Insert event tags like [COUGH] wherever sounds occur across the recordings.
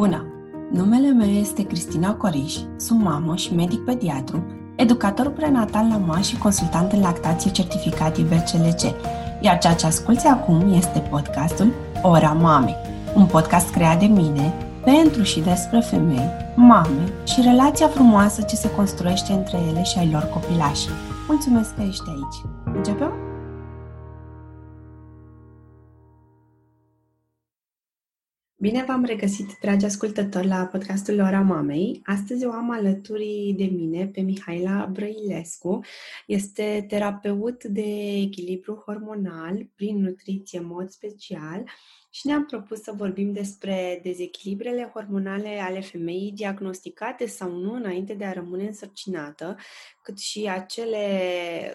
Bună! Numele meu este Cristina Coriș, sunt mamă și medic pediatru, educator prenatal la MA și consultant în lactație certificat IBCLC, iar ceea ce asculți acum este podcastul Ora Mamei, un podcast creat de mine pentru și despre femei, mame și relația frumoasă ce se construiește între ele și ai lor copilași. Mulțumesc că ești aici! Începem? Bine v-am regăsit, dragi ascultători, la podcastul Ora Mamei. Astăzi o am alături de mine pe Mihaela Brăilescu. Este terapeut de echilibru hormonal prin nutriție în mod special și ne-am propus să vorbim despre dezechilibrele hormonale ale femeii diagnosticate sau nu înainte de a rămâne însărcinată, cât și acele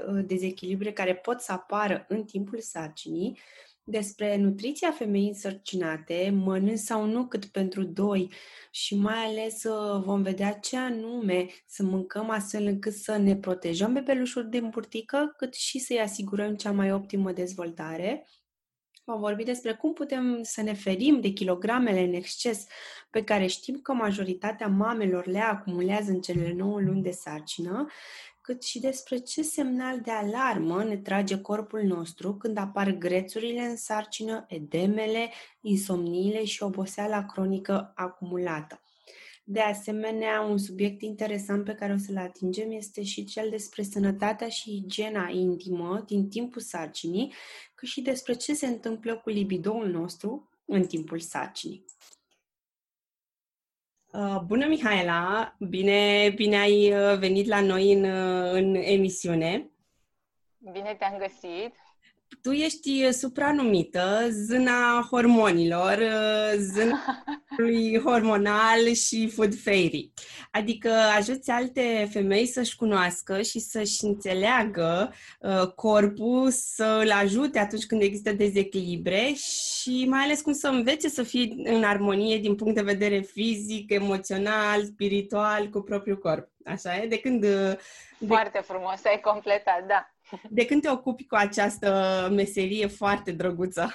uh, dezechilibre care pot să apară în timpul sarcinii, despre nutriția femeii însărcinate, mănânc sau nu cât pentru doi și mai ales uh, vom vedea ce anume să mâncăm astfel încât să ne protejăm bebelușul din burtică, cât și să-i asigurăm cea mai optimă dezvoltare. Vom vorbi despre cum putem să ne ferim de kilogramele în exces pe care știm că majoritatea mamelor le acumulează în cele 9 luni de sarcină cât și despre ce semnal de alarmă ne trage corpul nostru când apar grețurile în sarcină, edemele, insomniile și oboseala cronică acumulată. De asemenea, un subiect interesant pe care o să-l atingem este și cel despre sănătatea și igiena intimă din timpul sarcinii, cât și despre ce se întâmplă cu libidoul nostru în timpul sarcinii. Uh, bună, Mihaela! Bine, bine ai uh, venit la noi în, uh, în emisiune. Bine te-am găsit! Tu ești supranumită zâna hormonilor, zâna [LAUGHS] hormonal și food fairy. Adică ajuți alte femei să-și cunoască și să-și înțeleagă uh, corpul, să îl ajute atunci când există dezechilibre și mai ales cum să învețe să fie în armonie din punct de vedere fizic, emoțional, spiritual cu propriul corp. Așa e? De când... De... Foarte frumos, ai completat, da. De când te ocupi cu această meserie foarte drăguță?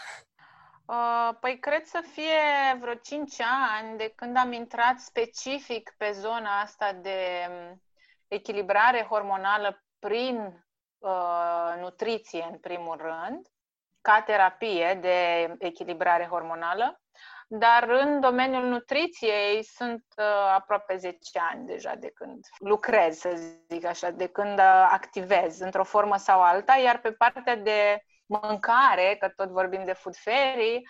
Uh, păi cred să fie vreo 5 ani de când am intrat specific pe zona asta de um, echilibrare hormonală prin uh, nutriție, în primul rând, ca terapie de echilibrare hormonală. Dar în domeniul nutriției sunt uh, aproape 10 ani deja de când lucrez, să zic așa, de când uh, activez într-o formă sau alta, iar pe partea de mâncare, că tot vorbim de food fairy,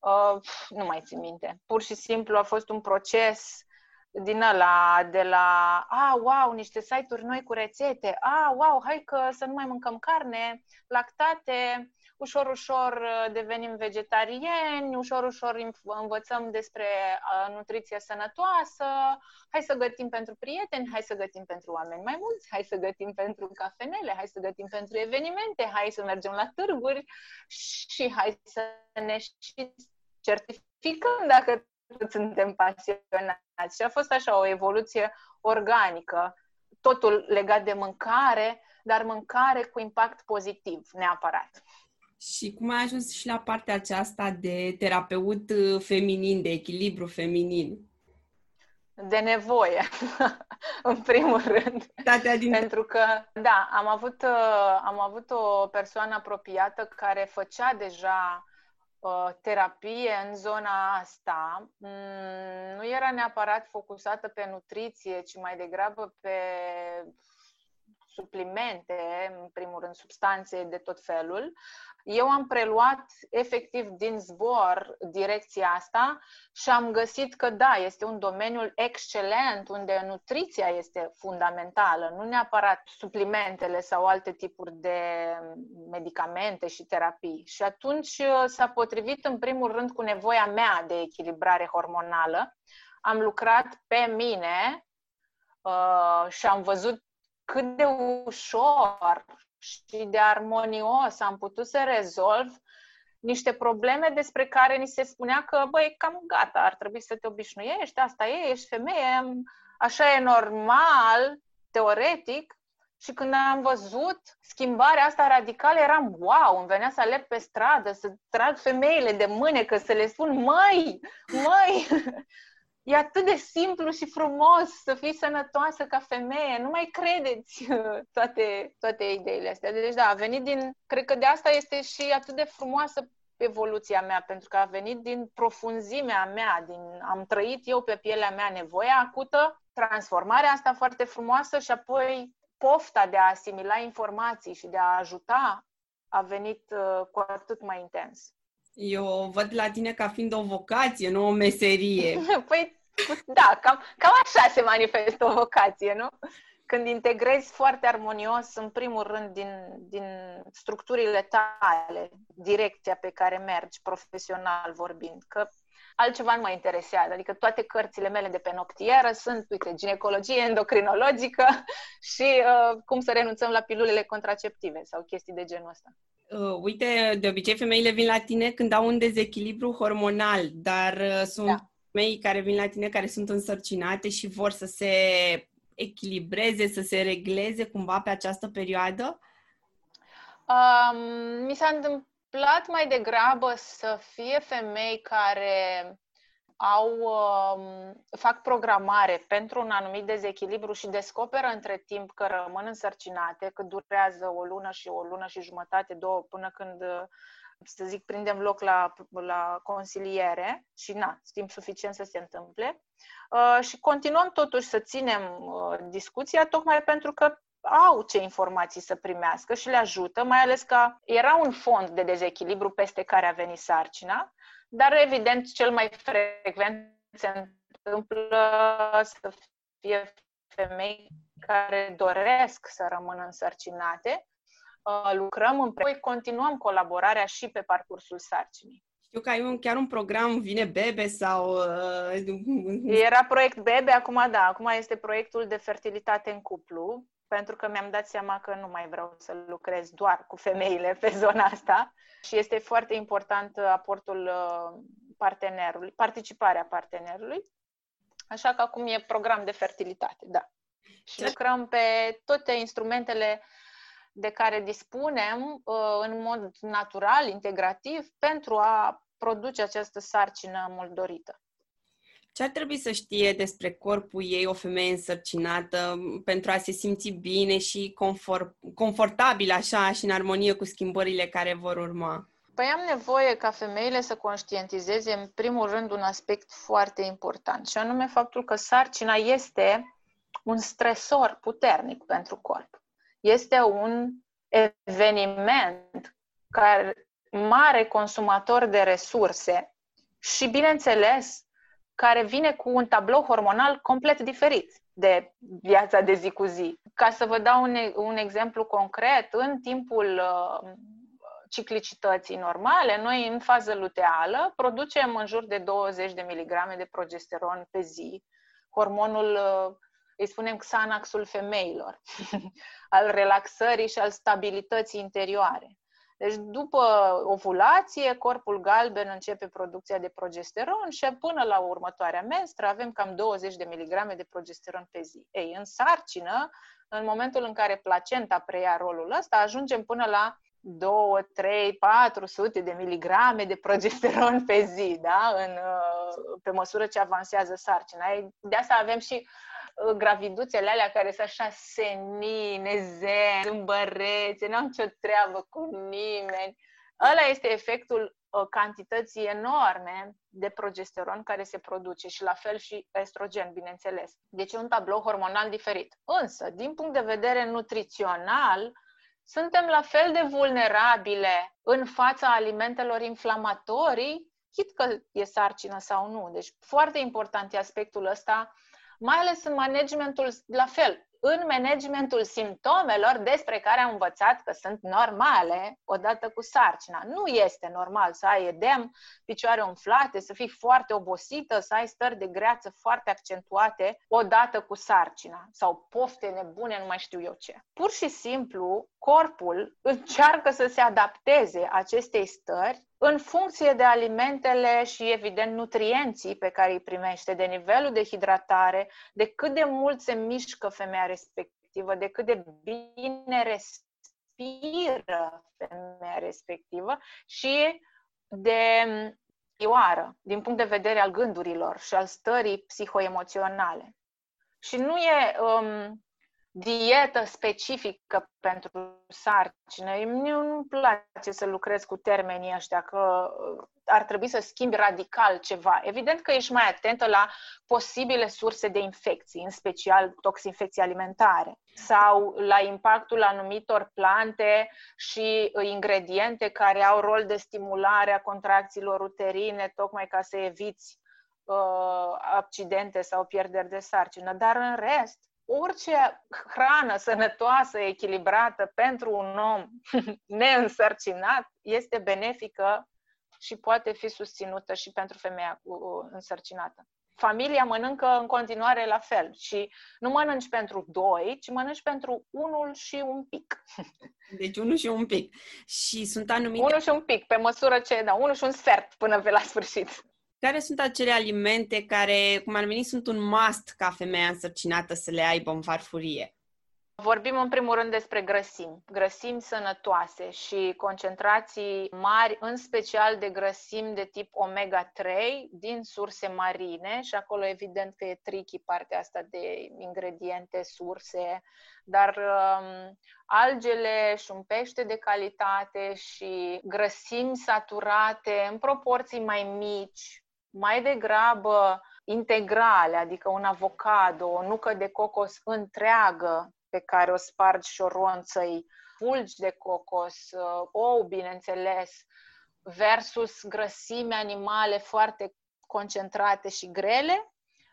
uh, nu mai țin minte. Pur și simplu a fost un proces din ăla, de la, a, wow, niște site-uri noi cu rețete, a, wow, hai că să nu mai mâncăm carne, lactate, ușor, ușor uh, devenim vegetarieni, ușor, ușor învățăm despre uh, nutriție sănătoasă, hai să gătim pentru prieteni, hai să gătim pentru oameni mai mulți, hai să gătim pentru cafenele, hai să gătim pentru evenimente, hai să mergem la târguri și hai să ne și certificăm dacă suntem pasionați. Și a fost așa o evoluție organică, totul legat de mâncare, dar mâncare cu impact pozitiv, neapărat. Și cum ai ajuns și la partea aceasta de terapeut uh, feminin, de echilibru feminin? De nevoie, [LAUGHS] în primul rând. Din... Pentru că, da, am avut, uh, am avut o persoană apropiată care făcea deja uh, terapie în zona asta. Mm, nu era neapărat focusată pe nutriție, ci mai degrabă pe suplimente, în primul rând substanțe de tot felul. Eu am preluat efectiv din zbor direcția asta și am găsit că da, este un domeniu excelent unde nutriția este fundamentală, nu neapărat suplimentele sau alte tipuri de medicamente și terapii. Și atunci uh, s-a potrivit în primul rând cu nevoia mea de echilibrare hormonală. Am lucrat pe mine uh, și am văzut cât de ușor și de armonios am putut să rezolv niște probleme despre care ni se spunea că, băi, cam gata, ar trebui să te obișnuiești, asta e, ești femeie, așa e normal, teoretic, și când am văzut schimbarea asta radicală, eram wow, îmi venea să alerg pe stradă, să trag femeile de mânecă, să le spun, măi, măi, e atât de simplu și frumos să fii sănătoasă ca femeie, nu mai credeți [LAUGHS] toate, toate ideile astea. Deci da, a venit din, cred că de asta este și atât de frumoasă evoluția mea, pentru că a venit din profunzimea mea, din, am trăit eu pe pielea mea nevoia acută, transformarea asta foarte frumoasă și apoi pofta de a asimila informații și de a ajuta a venit uh, cu atât mai intens. Eu văd la tine ca fiind o vocație, nu o meserie. [LAUGHS] păi, da, cam, cam așa se manifestă o vocație, nu? Când integrezi foarte armonios, în primul rând, din, din structurile tale, direcția pe care mergi, profesional vorbind, că altceva nu mă interesează. Adică toate cărțile mele de pe noptieră sunt, uite, ginecologie endocrinologică [LAUGHS] și uh, cum să renunțăm la pilulele contraceptive sau chestii de genul ăsta. Uh, uite, de obicei femeile vin la tine când au un dezechilibru hormonal, dar uh, sunt da. femei care vin la tine care sunt însărcinate și vor să se echilibreze, să se regleze cumva pe această perioadă? Um, mi s-a întâmplat mai degrabă să fie femei care au, um, fac programare pentru un anumit dezechilibru și descoperă între timp că rămân însărcinate, că durează o lună și o lună și jumătate, două, până când, să zic, prindem loc la, la consiliere și, na, timp suficient să se întâmple. Uh, și continuăm totuși să ținem uh, discuția, tocmai pentru că au ce informații să primească și le ajută, mai ales că era un fond de dezechilibru peste care a venit sarcina, dar evident cel mai frecvent se întâmplă să fie femei care doresc să rămână însărcinate. Uh, lucrăm împreună, continuăm colaborarea și pe parcursul sarcinii. Știu că ai un, chiar un program Vine Bebe sau... Uh... Era proiect Bebe, acum da, acum este proiectul de fertilitate în cuplu, pentru că mi-am dat seama că nu mai vreau să lucrez doar cu femeile pe zona asta și este foarte important aportul uh, partenerului, participarea partenerului. Așa că acum e program de fertilitate, da. Și lucrăm pe toate instrumentele de care dispunem uh, în mod natural, integrativ, pentru a produce această sarcină mult dorită. Ce ar trebui să știe despre corpul ei o femeie însărcinată pentru a se simți bine și confort, confortabil așa și în armonie cu schimbările care vor urma? Păi am nevoie ca femeile să conștientizeze în primul rând un aspect foarte important și anume faptul că sarcina este un stresor puternic pentru corp. Este un eveniment care mare consumator de resurse și, bineînțeles, care vine cu un tablou hormonal complet diferit de viața de zi cu zi. Ca să vă dau un, un exemplu concret, în timpul uh, ciclicității normale, noi în fază luteală producem în jur de 20 de miligrame de progesteron pe zi, hormonul, uh, îi spunem Xanaxul femeilor, [LAUGHS] al relaxării și al stabilității interioare. Deci după ovulație, corpul galben începe producția de progesteron și până la următoarea menstră avem cam 20 de miligrame de progesteron pe zi. Ei, în sarcină, în momentul în care placenta preia rolul ăsta, ajungem până la 2, 3, 400 de miligrame de progesteron pe zi, da? În, pe măsură ce avansează sarcina. De asta avem și Uh, graviduțele alea care sunt așa senine, zen, zâmbărețe, n-au nicio treabă cu nimeni. Ăla este efectul uh, cantității enorme de progesteron care se produce și la fel și estrogen, bineînțeles. Deci e un tablou hormonal diferit. Însă, din punct de vedere nutrițional, suntem la fel de vulnerabile în fața alimentelor inflamatorii, chit că e sarcină sau nu. Deci foarte important e aspectul ăsta mai ales în managementul, la fel, în managementul simptomelor despre care am învățat că sunt normale odată cu sarcina. Nu este normal să ai edem, picioare umflate, să fii foarte obosită, să ai stări de greață foarte accentuate odată cu sarcina sau pofte nebune, nu mai știu eu ce. Pur și simplu, corpul încearcă să se adapteze acestei stări în funcție de alimentele și, evident, nutrienții pe care îi primește, de nivelul de hidratare, de cât de mult se mișcă femeia respectivă, de cât de bine respiră femeia respectivă și de superioară din punct de vedere al gândurilor și al stării psihoemoționale. Și nu e um, dietă specifică pentru sarcină. Mie nu-mi place să lucrez cu termenii ăștia, că uh, ar trebui să schimbi radical ceva. Evident că ești mai atentă la posibile surse de infecții, în special toxinfecții alimentare, sau la impactul anumitor plante și ingrediente care au rol de stimulare a contracțiilor uterine, tocmai ca să eviți uh, accidente sau pierderi de sarcină. Dar în rest, orice hrană sănătoasă, echilibrată pentru un om [LAUGHS] neînsărcinat este benefică și poate fi susținută și pentru femeia cu însărcinată. Familia mănâncă în continuare la fel și nu mănânci pentru doi, ci mănânci pentru unul și un pic. [LAUGHS] Deci unul și un pic. Și sunt anumite... Unul și un pic, pe măsură ce, da, unul și un sfert până pe la sfârșit. Care sunt acele alimente care, cum ar veni, sunt un must ca femeia însărcinată să le aibă în farfurie? Vorbim în primul rând despre grăsimi, grăsimi sănătoase și concentrații mari, în special de grăsimi de tip omega-3 din surse marine și acolo evident că e tricky partea asta de ingrediente, surse, dar um, algele și un pește de calitate și grăsimi saturate în proporții mai mici, mai degrabă integrale, adică un avocado, o nucă de cocos întreagă pe care o spargi și o ronțăi, fulgi de cocos, uh, ou, bineînțeles, versus grăsimi animale foarte concentrate și grele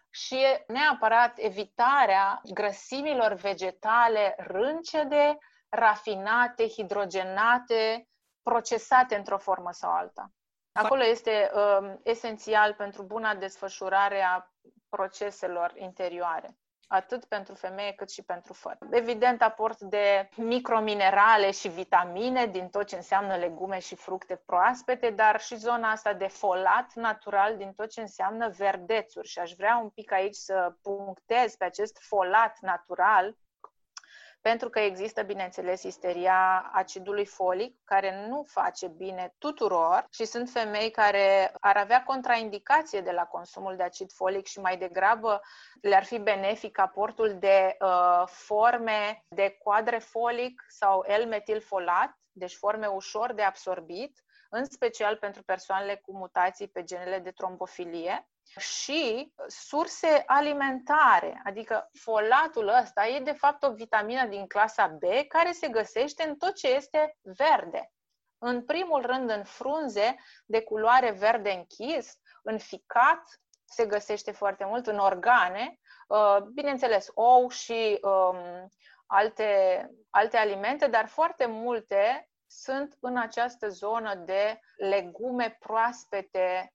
și neapărat evitarea grăsimilor vegetale râncede, rafinate, hidrogenate, procesate într-o formă sau alta. Acolo este uh, esențial pentru buna desfășurare a proceselor interioare atât pentru femeie cât și pentru făt. Evident, aport de microminerale și vitamine din tot ce înseamnă legume și fructe proaspete, dar și zona asta de folat natural din tot ce înseamnă verdețuri. Și aș vrea un pic aici să punctez pe acest folat natural, pentru că există, bineînțeles, isteria acidului folic, care nu face bine tuturor și sunt femei care ar avea contraindicație de la consumul de acid folic și mai degrabă le-ar fi benefic aportul de uh, forme de coadre folic sau L-metilfolat, deci forme ușor de absorbit, în special pentru persoanele cu mutații pe genele de trombofilie și surse alimentare, adică folatul ăsta e de fapt o vitamină din clasa B care se găsește în tot ce este verde. În primul rând în frunze de culoare verde închis, în ficat se găsește foarte mult, în organe, uh, bineînțeles ou și um, alte, alte alimente, dar foarte multe sunt în această zonă de legume proaspete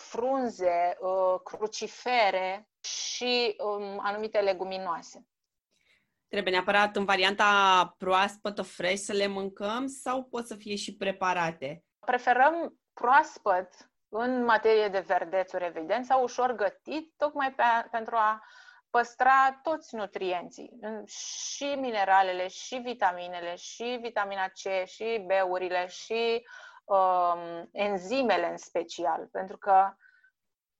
frunze, uh, crucifere și um, anumite leguminoase. Trebuie neapărat în varianta proaspătă, fresh, să le mâncăm sau pot să fie și preparate? Preferăm proaspăt în materie de verdețuri, evident, sau ușor gătit, tocmai pe, pentru a păstra toți nutrienții, și mineralele, și vitaminele, și vitamina C, și B-urile, și um, enzimele în special, pentru că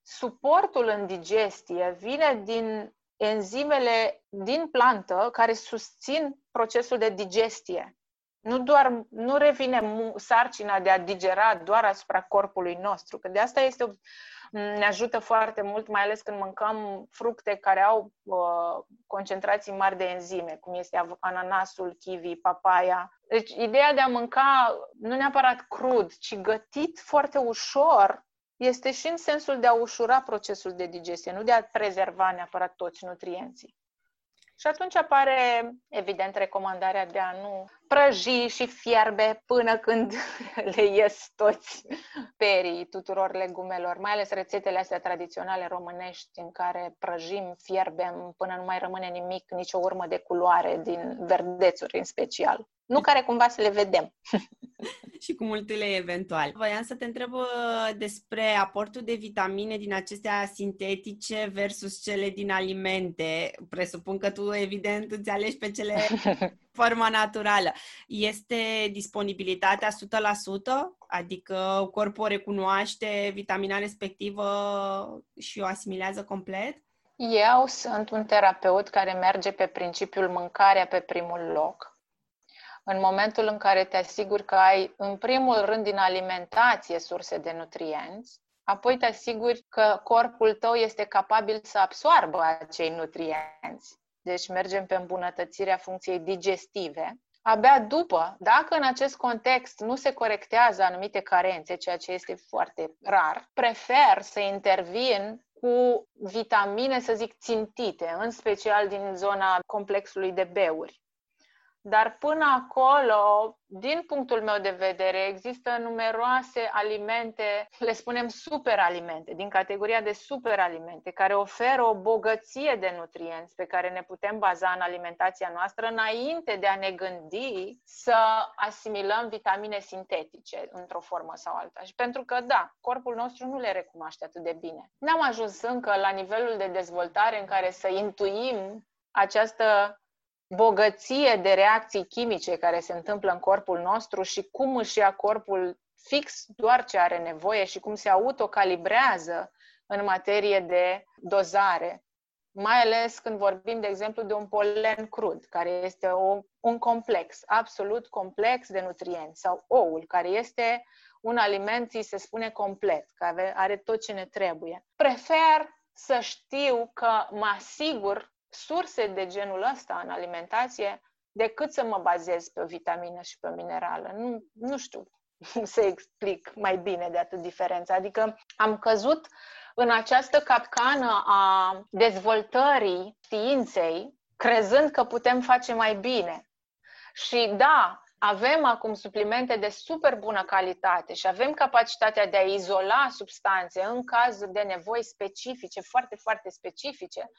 suportul în digestie vine din enzimele din plantă care susțin procesul de digestie. Nu, doar, nu revine sarcina de a digera doar asupra corpului nostru, că de asta este o, ne ajută foarte mult, mai ales când mâncăm fructe care au uh, concentrații mari de enzime, cum este ananasul, kiwi, papaya. Deci, ideea de a mânca nu neapărat crud, ci gătit foarte ușor, este și în sensul de a ușura procesul de digestie, nu de a prezerva neapărat toți nutrienții. Și atunci apare, evident, recomandarea de a nu prăji și fierbe până când [LAUGHS] le ies toți perii tuturor legumelor, mai ales rețetele astea tradiționale românești în care prăjim, fierbem până nu mai rămâne nimic, nicio urmă de culoare din verdețuri în special. Nu care cumva să le vedem. [LAUGHS] și cu multele eventual. Voiam să te întreb uh, despre aportul de vitamine din acestea sintetice versus cele din alimente. Presupun că tu, evident, îți alegi pe cele [LAUGHS] forma naturală. Este disponibilitatea 100%? Adică corpul recunoaște vitamina respectivă și o asimilează complet? Eu sunt un terapeut care merge pe principiul mâncarea pe primul loc în momentul în care te asiguri că ai, în primul rând, din alimentație surse de nutrienți, apoi te asiguri că corpul tău este capabil să absoarbă acei nutrienți. Deci mergem pe îmbunătățirea funcției digestive. Abia după, dacă în acest context nu se corectează anumite carențe, ceea ce este foarte rar, prefer să intervin cu vitamine, să zic, țintite, în special din zona complexului de beuri. Dar până acolo, din punctul meu de vedere, există numeroase alimente, le spunem superalimente, din categoria de superalimente, care oferă o bogăție de nutrienți pe care ne putem baza în alimentația noastră înainte de a ne gândi să asimilăm vitamine sintetice într-o formă sau alta. Și pentru că, da, corpul nostru nu le recunoaște atât de bine. N-am ajuns încă la nivelul de dezvoltare în care să intuim această bogăție de reacții chimice care se întâmplă în corpul nostru și cum își ia corpul fix doar ce are nevoie și cum se autocalibrează în materie de dozare. Mai ales când vorbim, de exemplu, de un polen crud, care este o, un complex, absolut complex de nutrienți, sau oul, care este un aliment, ți se spune complet, care are tot ce ne trebuie. Prefer să știu că mă asigur surse de genul ăsta în alimentație decât să mă bazez pe o vitamină și pe o minerală. Nu, nu știu [LAUGHS] să explic mai bine de atât diferența. Adică am căzut în această capcană a dezvoltării științei, crezând că putem face mai bine. Și da, avem acum suplimente de super bună calitate și avem capacitatea de a izola substanțe în caz de nevoi specifice, foarte, foarte specifice,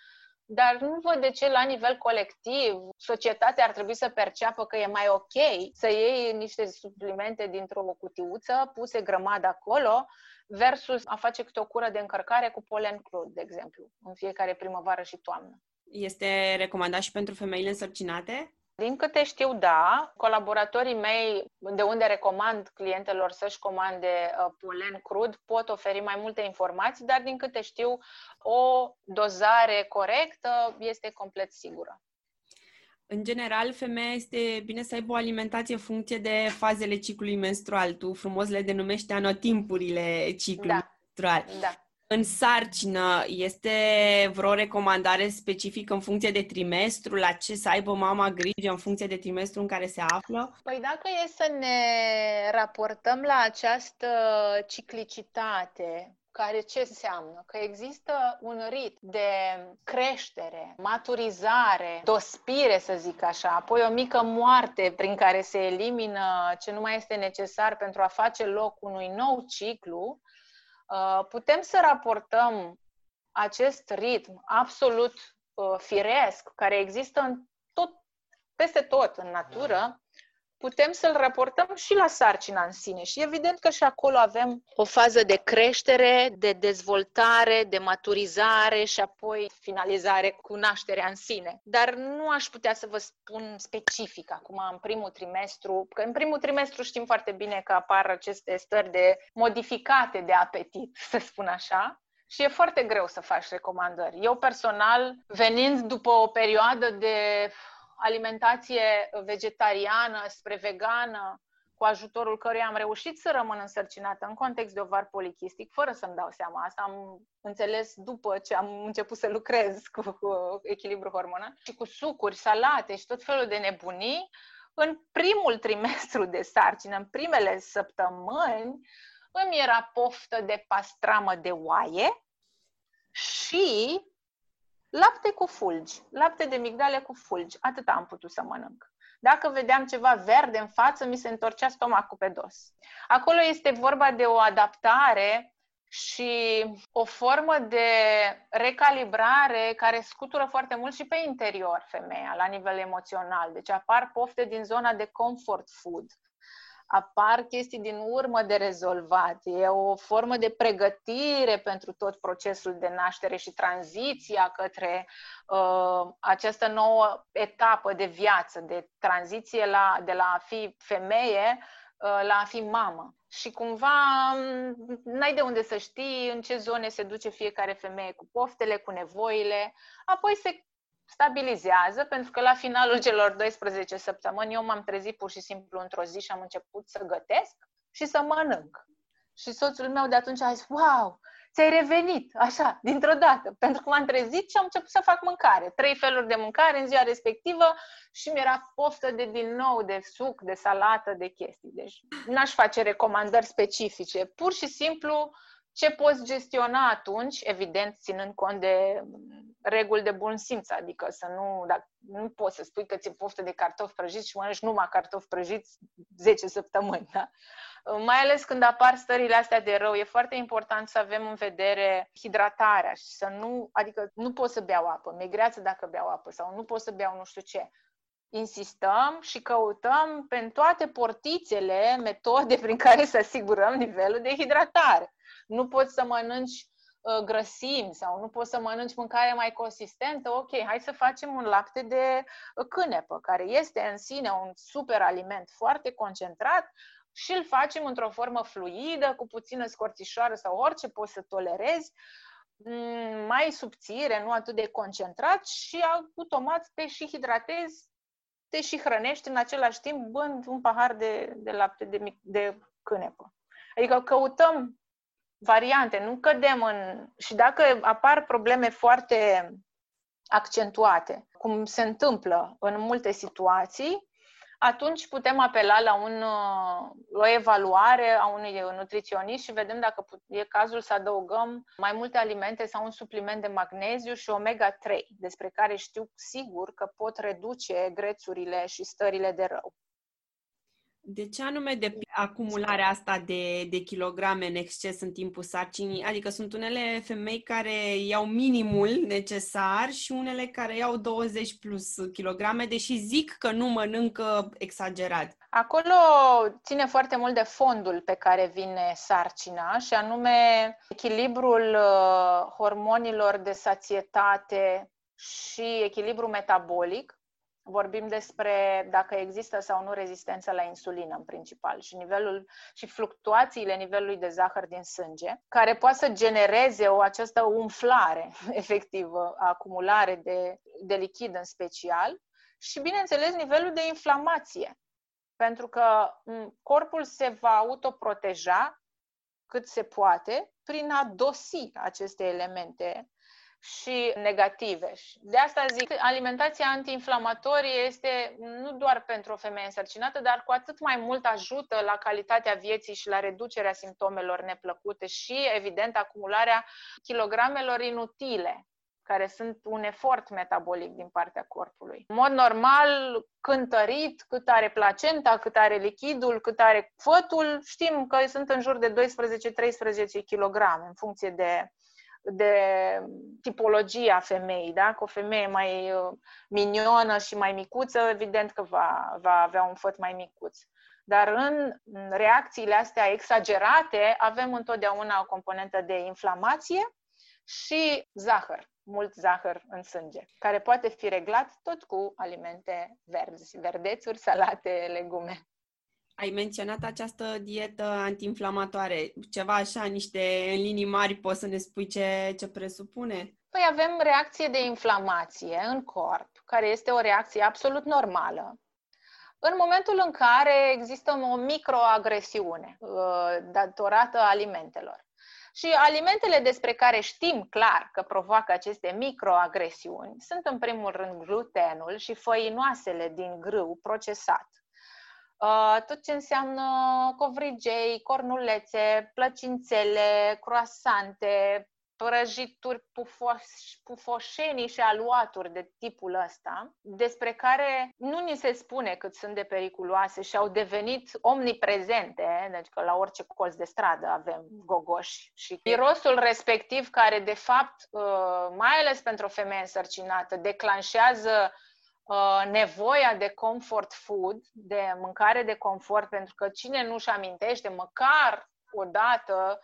dar nu văd de ce la nivel colectiv societatea ar trebui să perceapă că e mai ok să iei niște suplimente dintr-o cutiuță puse grămadă acolo versus a face câte o cură de încărcare cu polen crud, de exemplu, în fiecare primăvară și toamnă. Este recomandat și pentru femeile însărcinate? Din câte știu, da. Colaboratorii mei, de unde recomand clientelor să-și comande uh, polen crud, pot oferi mai multe informații, dar din câte știu, o dozare corectă este complet sigură. În general, femeia este bine să aibă o alimentație în funcție de fazele ciclului menstrual. Tu frumos le denumești anotimpurile ciclului da. menstrual. Da în sarcină este vreo recomandare specifică în funcție de trimestru, la ce să aibă mama grijă în funcție de trimestru în care se află? Păi dacă e să ne raportăm la această ciclicitate, care ce înseamnă? Că există un rit de creștere, maturizare, dospire, să zic așa, apoi o mică moarte prin care se elimină ce nu mai este necesar pentru a face loc unui nou ciclu, Uh, putem să raportăm acest ritm absolut uh, firesc, care există în tot, peste tot în natură, putem să-l raportăm și la sarcina în sine. Și evident că și acolo avem o fază de creștere, de dezvoltare, de maturizare și apoi finalizare cu nașterea în sine. Dar nu aș putea să vă spun specific acum în primul trimestru, că în primul trimestru știm foarte bine că apar aceste stări de modificate de apetit, [LAUGHS] să spun așa, și e foarte greu să faci recomandări. Eu personal, venind după o perioadă de alimentație vegetariană spre vegană, cu ajutorul căruia am reușit să rămân însărcinată în context de ovar polichistic, fără să-mi dau seama. Asta am înțeles după ce am început să lucrez cu, cu echilibru hormonal și cu sucuri, salate și tot felul de nebunii. În primul trimestru de sarcină, în primele săptămâni, îmi era poftă de pastramă de oaie și Lapte cu fulgi, lapte de migdale cu fulgi, atât am putut să mănânc. Dacă vedeam ceva verde în față, mi se întorcea stomacul pe dos. Acolo este vorba de o adaptare și o formă de recalibrare care scutură foarte mult și pe interior femeia, la nivel emoțional. Deci apar pofte din zona de comfort food, apar chestii din urmă de rezolvat. E o formă de pregătire pentru tot procesul de naștere și tranziția către uh, această nouă etapă de viață, de tranziție la, de la a fi femeie uh, la a fi mamă. Și cumva mm, n-ai de unde să știi în ce zone se duce fiecare femeie cu poftele, cu nevoile, apoi se stabilizează, pentru că la finalul celor 12 săptămâni eu m-am trezit pur și simplu într-o zi și am început să gătesc și să mănânc. Și soțul meu de atunci a zis, wow, ți-ai revenit, așa, dintr-o dată, pentru că m-am trezit și am început să fac mâncare. Trei feluri de mâncare în ziua respectivă și mi-era poftă de din nou de suc, de salată, de chestii. Deci n-aș face recomandări specifice. Pur și simplu ce poți gestiona atunci, evident, ținând cont de reguli de bun simț, adică să nu, dacă, nu poți să spui că ți-e poftă de cartofi prăjiți și mănânci numai cartofi prăjiți 10 săptămâni, da? Mai ales când apar stările astea de rău, e foarte important să avem în vedere hidratarea și să nu, adică nu pot să beau apă, mi-e greață dacă beau apă sau nu pot să beau nu știu ce. Insistăm și căutăm pe toate portițele metode prin care să asigurăm nivelul de hidratare. Nu poți să mănânci uh, grăsimi sau nu poți să mănânci mâncare mai consistentă, ok, hai să facem un lapte de uh, cânepă, care este în sine un super aliment foarte concentrat și îl facem într-o formă fluidă, cu puțină scorțișoară sau orice poți să tolerezi, mm, mai subțire, nu atât de concentrat și automat te și hidratezi, te și hrănești în același timp bând un pahar de, de lapte de, de cânepă. Adică căutăm variante, nu cădem în... Și dacă apar probleme foarte accentuate, cum se întâmplă în multe situații, atunci putem apela la un, o evaluare a unui nutriționist și vedem dacă e cazul să adăugăm mai multe alimente sau un supliment de magneziu și omega-3, despre care știu sigur că pot reduce grețurile și stările de rău. De ce anume de acumularea asta de, de kilograme în exces în timpul sarcinii? Adică sunt unele femei care iau minimul necesar și unele care iau 20 plus kilograme, deși zic că nu mănâncă exagerat. Acolo ține foarte mult de fondul pe care vine sarcina și anume echilibrul uh, hormonilor de sațietate și echilibru metabolic vorbim despre dacă există sau nu rezistență la insulină în principal și nivelul și fluctuațiile nivelului de zahăr din sânge, care poate să genereze o această umflare [LAUGHS] efectivă, acumulare de, de lichid în special și, bineînțeles, nivelul de inflamație. Pentru că corpul se va autoproteja cât se poate prin a dosi aceste elemente și negative. De asta zic, alimentația antiinflamatorie este nu doar pentru o femeie însărcinată, dar cu atât mai mult ajută la calitatea vieții și la reducerea simptomelor neplăcute și, evident, acumularea kilogramelor inutile care sunt un efort metabolic din partea corpului. În mod normal, cântărit, cât are placenta, cât are lichidul, cât are fătul, știm că sunt în jur de 12-13 kg în funcție de de tipologia femeii, da? Că o femeie mai uh, minionă și mai micuță, evident că va, va avea un făt mai micuț. Dar în reacțiile astea exagerate avem întotdeauna o componentă de inflamație și zahăr, mult zahăr în sânge, care poate fi reglat tot cu alimente verzi, verdețuri, salate, legume ai menționat această dietă antiinflamatoare. Ceva așa, niște în linii mari, poți să ne spui ce, ce presupune? Păi avem reacție de inflamație în corp, care este o reacție absolut normală. În momentul în care există o microagresiune uh, datorată alimentelor. Și alimentele despre care știm clar că provoacă aceste microagresiuni sunt în primul rând glutenul și făinoasele din grâu procesat Uh, tot ce înseamnă covrigei, cornulețe, plăcințele, croasante, prăjituri pufoș, pufoșenii și aluaturi de tipul ăsta, despre care nu ni se spune cât sunt de periculoase și au devenit omniprezente, deci că la orice colț de stradă avem gogoși și mirosul respectiv care de fapt, uh, mai ales pentru o femeie însărcinată, declanșează uh, nevoia de comfort food, de mâncare de confort, pentru că cine nu-și amintește măcar o dată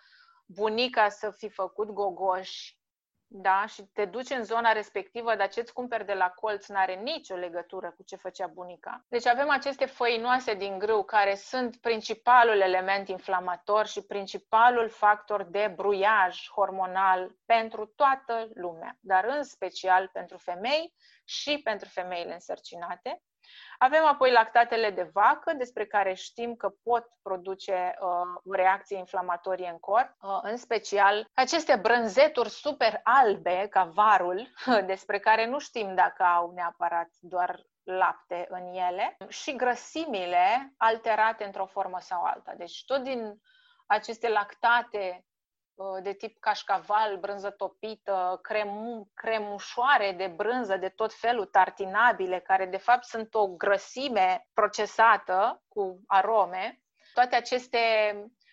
bunica să fi făcut gogoși, da, și te duci în zona respectivă, dar ce-ți cumperi de la colț nu are nicio legătură cu ce făcea bunica. Deci avem aceste făinoase din grâu care sunt principalul element inflamator și principalul factor de bruiaj hormonal pentru toată lumea, dar în special pentru femei și pentru femeile însărcinate. Avem apoi lactatele de vacă, despre care știm că pot produce uh, o reacție inflamatorie în corp, uh, în special aceste brânzeturi super albe, ca varul, [LAUGHS] despre care nu știm dacă au neapărat doar lapte în ele, și grăsimile alterate într-o formă sau alta. Deci tot din aceste lactate Uh, de tip cașcaval, brânză topită, crem, cremușoare de brânză de tot felul, tartinabile, care de fapt sunt o grăsime procesată cu arome. Toate aceste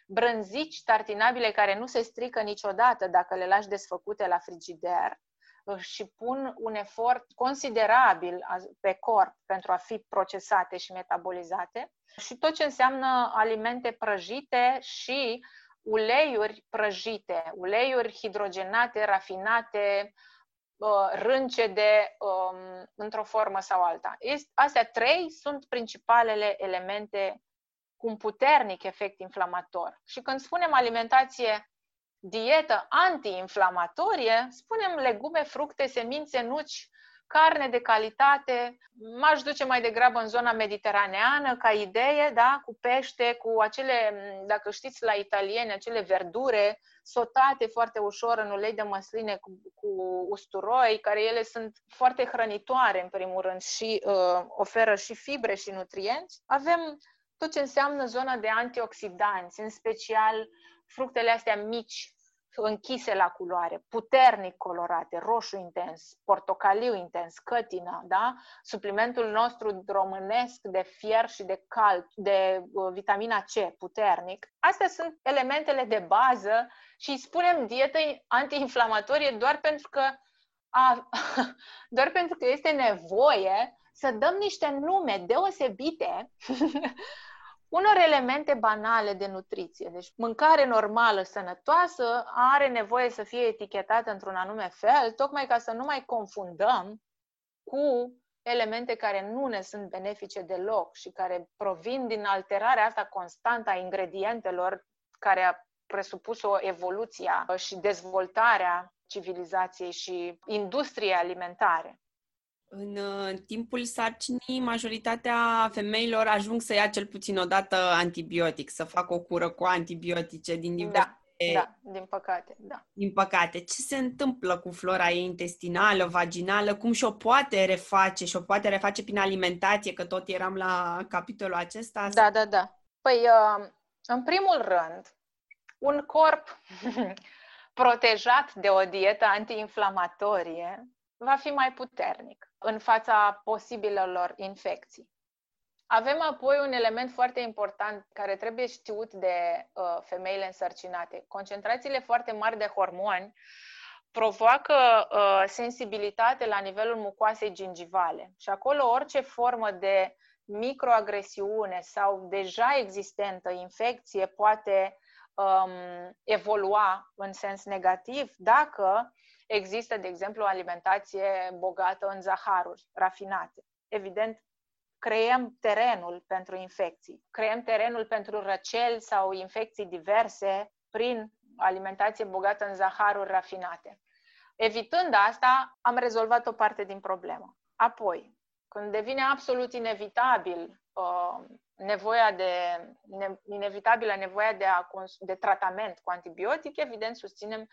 brânzici tartinabile care nu se strică niciodată dacă le lași desfăcute la frigider uh, și pun un efort considerabil pe corp pentru a fi procesate și metabolizate și tot ce înseamnă alimente prăjite și uleiuri prăjite, uleiuri hidrogenate, rafinate, rânce de um, într-o formă sau alta. Astea trei sunt principalele elemente cu un puternic efect inflamator. Și când spunem alimentație dietă antiinflamatorie, spunem legume, fructe, semințe, nuci, carne de calitate, m-aș duce mai degrabă în zona mediteraneană ca idee, da, cu pește, cu acele, dacă știți la italieni, acele verdure sotate foarte ușor în ulei de măsline cu, cu usturoi, care ele sunt foarte hrănitoare în primul rând și uh, oferă și fibre și nutrienți. Avem tot ce înseamnă zona de antioxidanți, în special fructele astea mici, închise la culoare, puternic colorate, roșu intens, portocaliu intens, cătină, da? Suplimentul nostru românesc de fier și de cal, de uh, vitamina C puternic. Astea sunt elementele de bază și spunem dietă antiinflamatorie doar pentru că a, [LAUGHS] doar pentru că este nevoie să dăm niște nume deosebite [LAUGHS] unor elemente banale de nutriție. Deci mâncare normală, sănătoasă, are nevoie să fie etichetată într-un anume fel, tocmai ca să nu mai confundăm cu elemente care nu ne sunt benefice deloc și care provin din alterarea asta constantă a ingredientelor care a presupus o evoluție și dezvoltarea civilizației și industriei alimentare. În uh, timpul sarcinii, majoritatea femeilor ajung să ia cel puțin o dată antibiotic, să facă o cură cu antibiotice din diverse... Da, da, din păcate, da. Din păcate. Ce se întâmplă cu flora ei intestinală, vaginală? Cum și-o poate reface? Și-o poate reface prin alimentație, că tot eram la capitolul acesta? Da, da, da. Păi, uh, în primul rând, un corp [LAUGHS] protejat de o dietă antiinflamatorie va fi mai puternic în fața posibilelor infecții. Avem apoi un element foarte important care trebuie știut de uh, femeile însărcinate. Concentrațiile foarte mari de hormoni provoacă uh, sensibilitate la nivelul mucoasei gingivale și acolo orice formă de microagresiune sau deja existentă infecție poate um, evolua în sens negativ dacă există, de exemplu, o alimentație bogată în zaharuri rafinate. Evident, creăm terenul pentru infecții, creăm terenul pentru răceli sau infecții diverse prin alimentație bogată în zaharuri rafinate. Evitând asta, am rezolvat o parte din problemă. Apoi, când devine absolut inevitabil uh, nevoia de, ne, inevitabilă nevoia de, a, de tratament cu antibiotic, evident susținem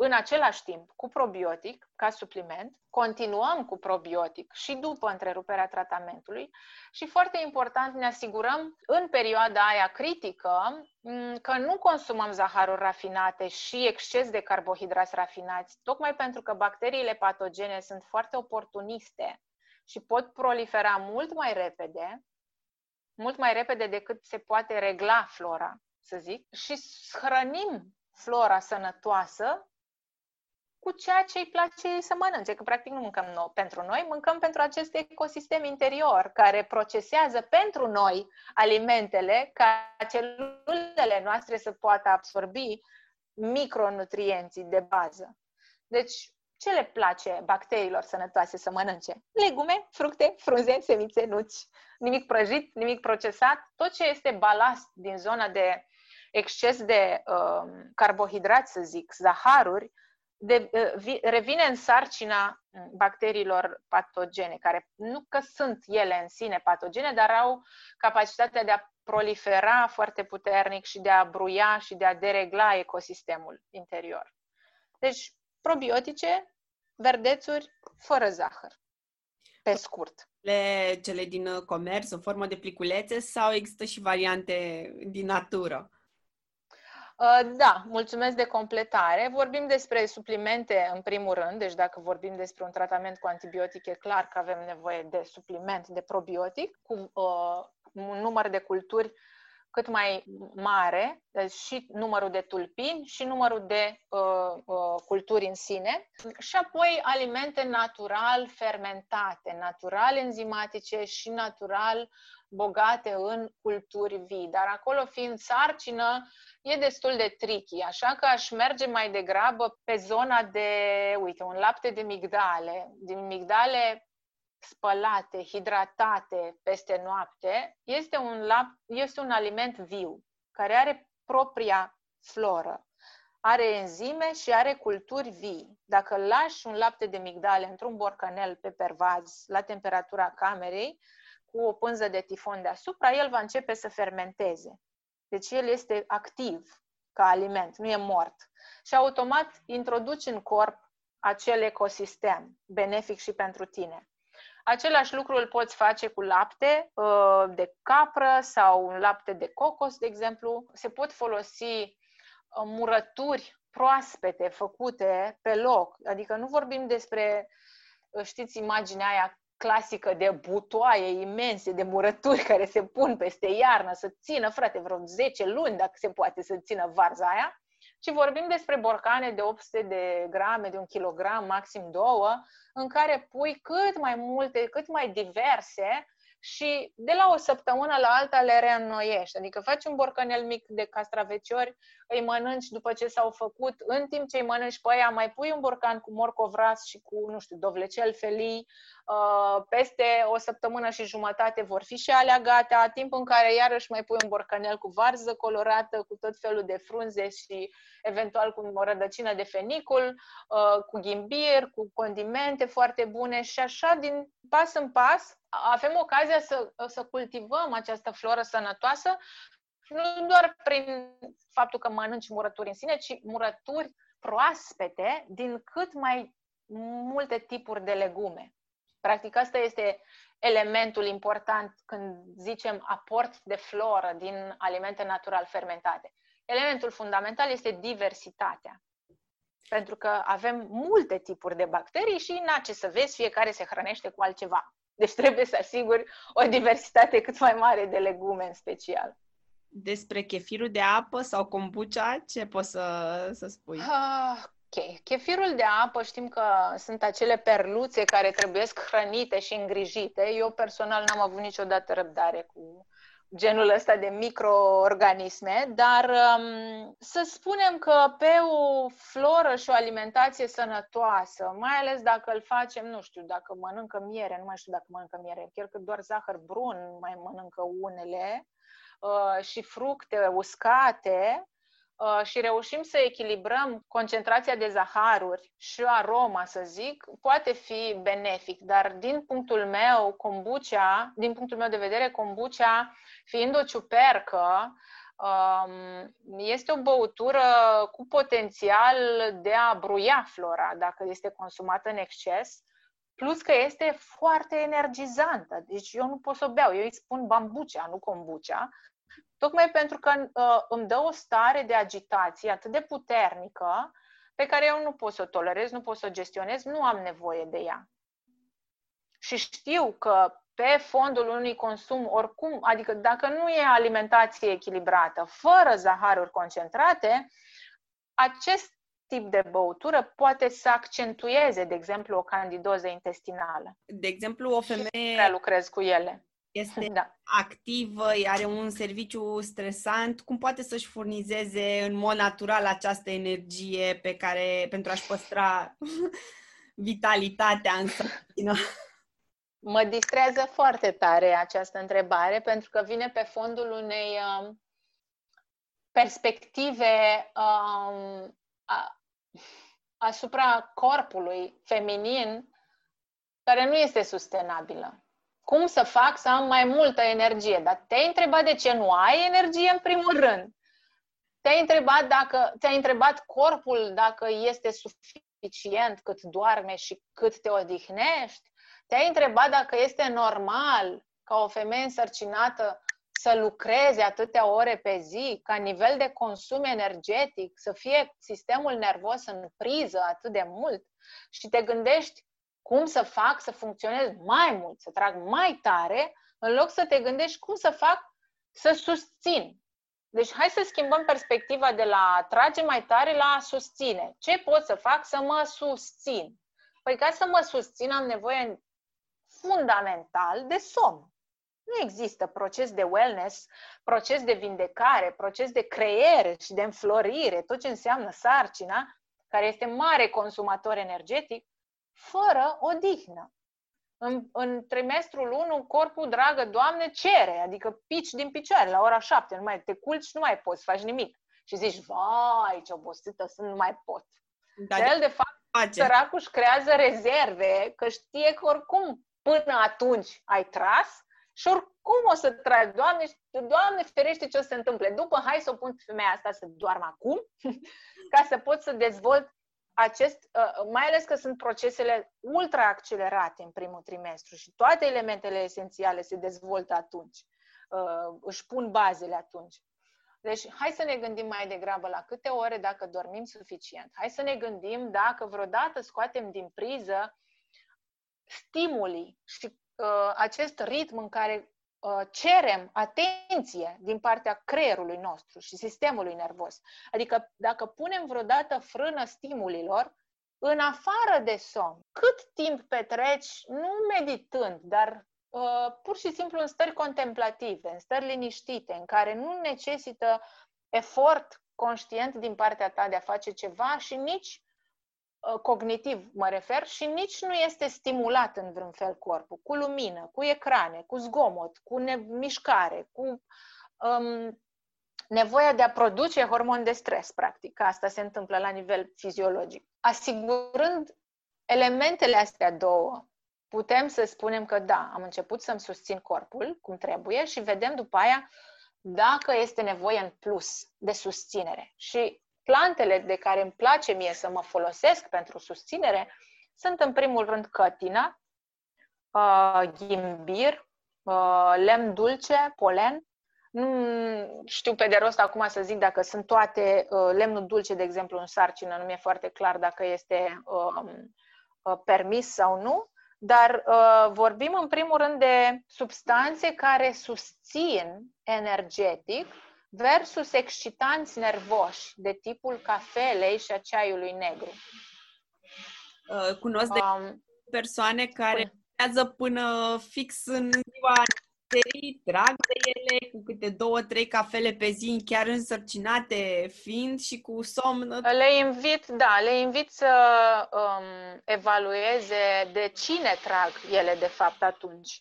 în același timp cu probiotic ca supliment, continuăm cu probiotic și după întreruperea tratamentului și foarte important ne asigurăm în perioada aia critică că nu consumăm zaharuri rafinate și exces de carbohidrați rafinați, tocmai pentru că bacteriile patogene sunt foarte oportuniste și pot prolifera mult mai repede, mult mai repede decât se poate regla flora, să zic, și hrănim flora sănătoasă cu ceea ce îi place ei să mănânce, că practic nu mâncăm nou pentru noi, mâncăm pentru acest ecosistem interior care procesează pentru noi alimentele ca celulele noastre să poată absorbi micronutrienții de bază. Deci, ce le place bacteriilor sănătoase să mănânce? Legume, fructe, frunze, semințe, nuci. Nimic prăjit, nimic procesat. Tot ce este balast din zona de exces de uh, carbohidrați, să zic, zaharuri, de, uh, revine în sarcina mm, bacteriilor patogene, care nu că sunt ele în sine patogene, dar au capacitatea de a prolifera foarte puternic și de a bruia și de a deregla ecosistemul interior. Deci, probiotice, verdețuri, fără zahăr. Pe scurt. Le, cele din comerț, o formă de pliculețe sau există și variante din natură? Uh, da, mulțumesc de completare. Vorbim despre suplimente în primul rând, deci dacă vorbim despre un tratament cu antibiotic, e clar că avem nevoie de supliment de probiotic cu uh, un număr de culturi cât mai mare, deci și numărul de tulpini și numărul de uh, uh, culturi în sine, și apoi alimente natural fermentate, natural enzimatice și natural bogate în culturi vii. Dar acolo fiind sarcină, e destul de tricky, așa că aș merge mai degrabă pe zona de, uite, un lapte de migdale, din migdale spălate, hidratate peste noapte, este un, lap, este un aliment viu, care are propria floră. Are enzime și are culturi vii. Dacă lași un lapte de migdale într-un borcanel pe pervaz la temperatura camerei, cu o pânză de tifon deasupra, el va începe să fermenteze. Deci el este activ ca aliment, nu e mort. Și automat introduci în corp acel ecosistem benefic și pentru tine. Același lucru îl poți face cu lapte uh, de capră sau un lapte de cocos, de exemplu. Se pot folosi uh, murături proaspete făcute pe loc. Adică nu vorbim despre, uh, știți, imaginea aia clasică de butoaie imense, de murături care se pun peste iarnă să țină, frate, vreo 10 luni, dacă se poate să țină varza aia, ci vorbim despre borcane de 800 de grame, de un kilogram, maxim două, în care pui cât mai multe, cât mai diverse și de la o săptămână la alta le reînnoiești. Adică faci un borcanel mic de castraveciori, îi mănânci după ce s-au făcut, în timp ce îi mănânci pe aia, mai pui un borcan cu morcov ras și cu, nu știu, dovlecel felii, uh, peste o săptămână și jumătate vor fi și alea gata, timp în care iarăși mai pui un borcanel cu varză colorată, cu tot felul de frunze și eventual cu o rădăcină de fenicul, uh, cu ghimbir, cu condimente foarte bune. Și așa, din pas în pas, avem ocazia să, să cultivăm această floră sănătoasă, nu doar prin faptul că mănânci murături în sine, ci murături proaspete din cât mai multe tipuri de legume. Practic, asta este elementul important când zicem aport de floră din alimente natural fermentate. Elementul fundamental este diversitatea. Pentru că avem multe tipuri de bacterii și, na, ce să vezi, fiecare se hrănește cu altceva. Deci trebuie să asiguri o diversitate cât mai mare de legume în special. Despre chefirul de apă sau kombucha, ce poți să, să spui? Ah, ok. Chefirul de apă știm că sunt acele perluțe care trebuie hrănite și îngrijite. Eu personal n-am avut niciodată răbdare cu genul ăsta de microorganisme, dar um, să spunem că pe o floră și o alimentație sănătoasă, mai ales dacă îl facem, nu știu, dacă mănâncă miere, nu mai știu dacă mănâncă miere, chiar că doar zahăr brun mai mănâncă unele, uh, și fructe uscate, Uh, și reușim să echilibrăm concentrația de zaharuri și aroma, să zic, poate fi benefic. Dar din punctul meu, kombucha, din punctul meu de vedere, kombucha, fiind o ciupercă, Um, este o băutură cu potențial de a bruia flora dacă este consumată în exces, plus că este foarte energizantă. Deci eu nu pot să o beau, eu îi spun bambucea, nu kombucha, tocmai pentru că uh, îmi dă o stare de agitație atât de puternică pe care eu nu pot să o tolerez, nu pot să o gestionez, nu am nevoie de ea. Și știu că pe fondul unui consum oricum, adică dacă nu e alimentație echilibrată, fără zaharuri concentrate, acest tip de băutură poate să accentueze, de exemplu, o candidoză intestinală. De exemplu, o femeie... Prea lucrez cu ele. Este da. activă, are un serviciu stresant, cum poate să-și furnizeze în mod natural această energie pe care, pentru a-și păstra [LAUGHS] vitalitatea în sarcină? Mă distrează foarte tare această întrebare pentru că vine pe fondul unei um, perspective um, a, asupra corpului feminin care nu este sustenabilă. Cum să fac să am mai multă energie? Dar te-ai întrebat de ce nu ai energie în primul rând. Te-ai întrebat dacă te-ai întrebat corpul dacă este suficient cât doarme și cât te odihnești? Te-ai întrebat dacă este normal ca o femeie însărcinată să lucreze atâtea ore pe zi, ca nivel de consum energetic, să fie sistemul nervos în priză atât de mult și te gândești cum să fac să funcționez mai mult, să trag mai tare, în loc să te gândești cum să fac să susțin. Deci hai să schimbăm perspectiva de la a trage mai tare la a susține. Ce pot să fac să mă susțin? Păi ca să mă susțin am nevoie fundamental de somn. Nu există proces de wellness, proces de vindecare, proces de creere și de înflorire, tot ce înseamnă sarcina, care este mare consumator energetic, fără odihnă. În, în trimestrul 1, corpul, dragă Doamne, cere, adică pici din picioare la ora 7, nu mai te culci, nu mai poți, faci nimic. Și zici, vai, ce obosită sunt, nu mai pot. Da, el, de fapt, face. săracul își creează rezerve, că știe că oricum până atunci ai tras și oricum o să tragi. Doamne, Doamne ferește ce o să se întâmple. După, hai să o pun femeia asta să doarmă acum, [LAUGHS] ca să pot să dezvolt acest, uh, mai ales că sunt procesele ultra accelerate în primul trimestru și toate elementele esențiale se dezvoltă atunci, uh, își pun bazele atunci. Deci, hai să ne gândim mai degrabă la câte ore dacă dormim suficient. Hai să ne gândim dacă vreodată scoatem din priză stimulii și uh, acest ritm în care uh, cerem atenție din partea creierului nostru și sistemului nervos. Adică dacă punem vreodată frână stimulilor, în afară de somn, cât timp petreci, nu meditând, dar uh, pur și simplu în stări contemplative, în stări liniștite, în care nu necesită efort conștient din partea ta de a face ceva și nici Uh, cognitiv mă refer, și nici nu este stimulat în vreun fel corpul, cu lumină, cu ecrane, cu zgomot, cu mișcare, cu um, nevoia de a produce hormon de stres, practic. Asta se întâmplă la nivel fiziologic. Asigurând elementele astea două, putem să spunem că da, am început să-mi susțin corpul cum trebuie și vedem după aia dacă este nevoie în plus de susținere. Și plantele de care îmi place mie să mă folosesc pentru susținere sunt în primul rând cătina, uh, ghimbir, uh, lemn dulce, polen. Nu știu pe de rost acum să zic dacă sunt toate uh, lemnul dulce, de exemplu, în sarcină, nu mi-e foarte clar dacă este um, permis sau nu, dar uh, vorbim în primul rând de substanțe care susțin energetic versus excitanți nervoși de tipul cafelei și a ceaiului negru. Uh, cunosc de um, persoane care lucrează până fix în ziua serii, trag de ele cu câte două, trei cafele pe zi, chiar însărcinate fiind și cu somn. Le invit, da, le invit să um, evalueze de cine trag ele de fapt atunci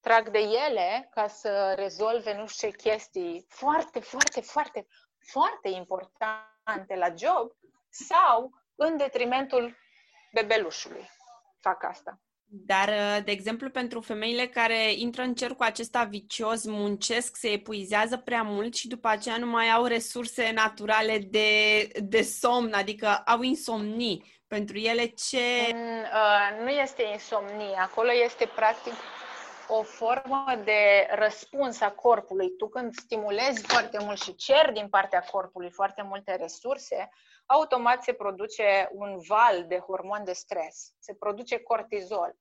trag de ele ca să rezolve nu știu ce chestii foarte, foarte, foarte, foarte importante la job sau în detrimentul bebelușului fac asta. Dar, uh, de exemplu, pentru femeile care intră în cercul acesta vicios, muncesc, se epuizează prea mult și după aceea nu mai au resurse naturale de, de somn, adică au insomnii. Pentru ele ce... Mm, uh, nu este insomnie, acolo este practic o formă de răspuns a corpului. Tu când stimulezi foarte mult și cer din partea corpului foarte multe resurse, automat se produce un val de hormon de stres, se produce cortizol.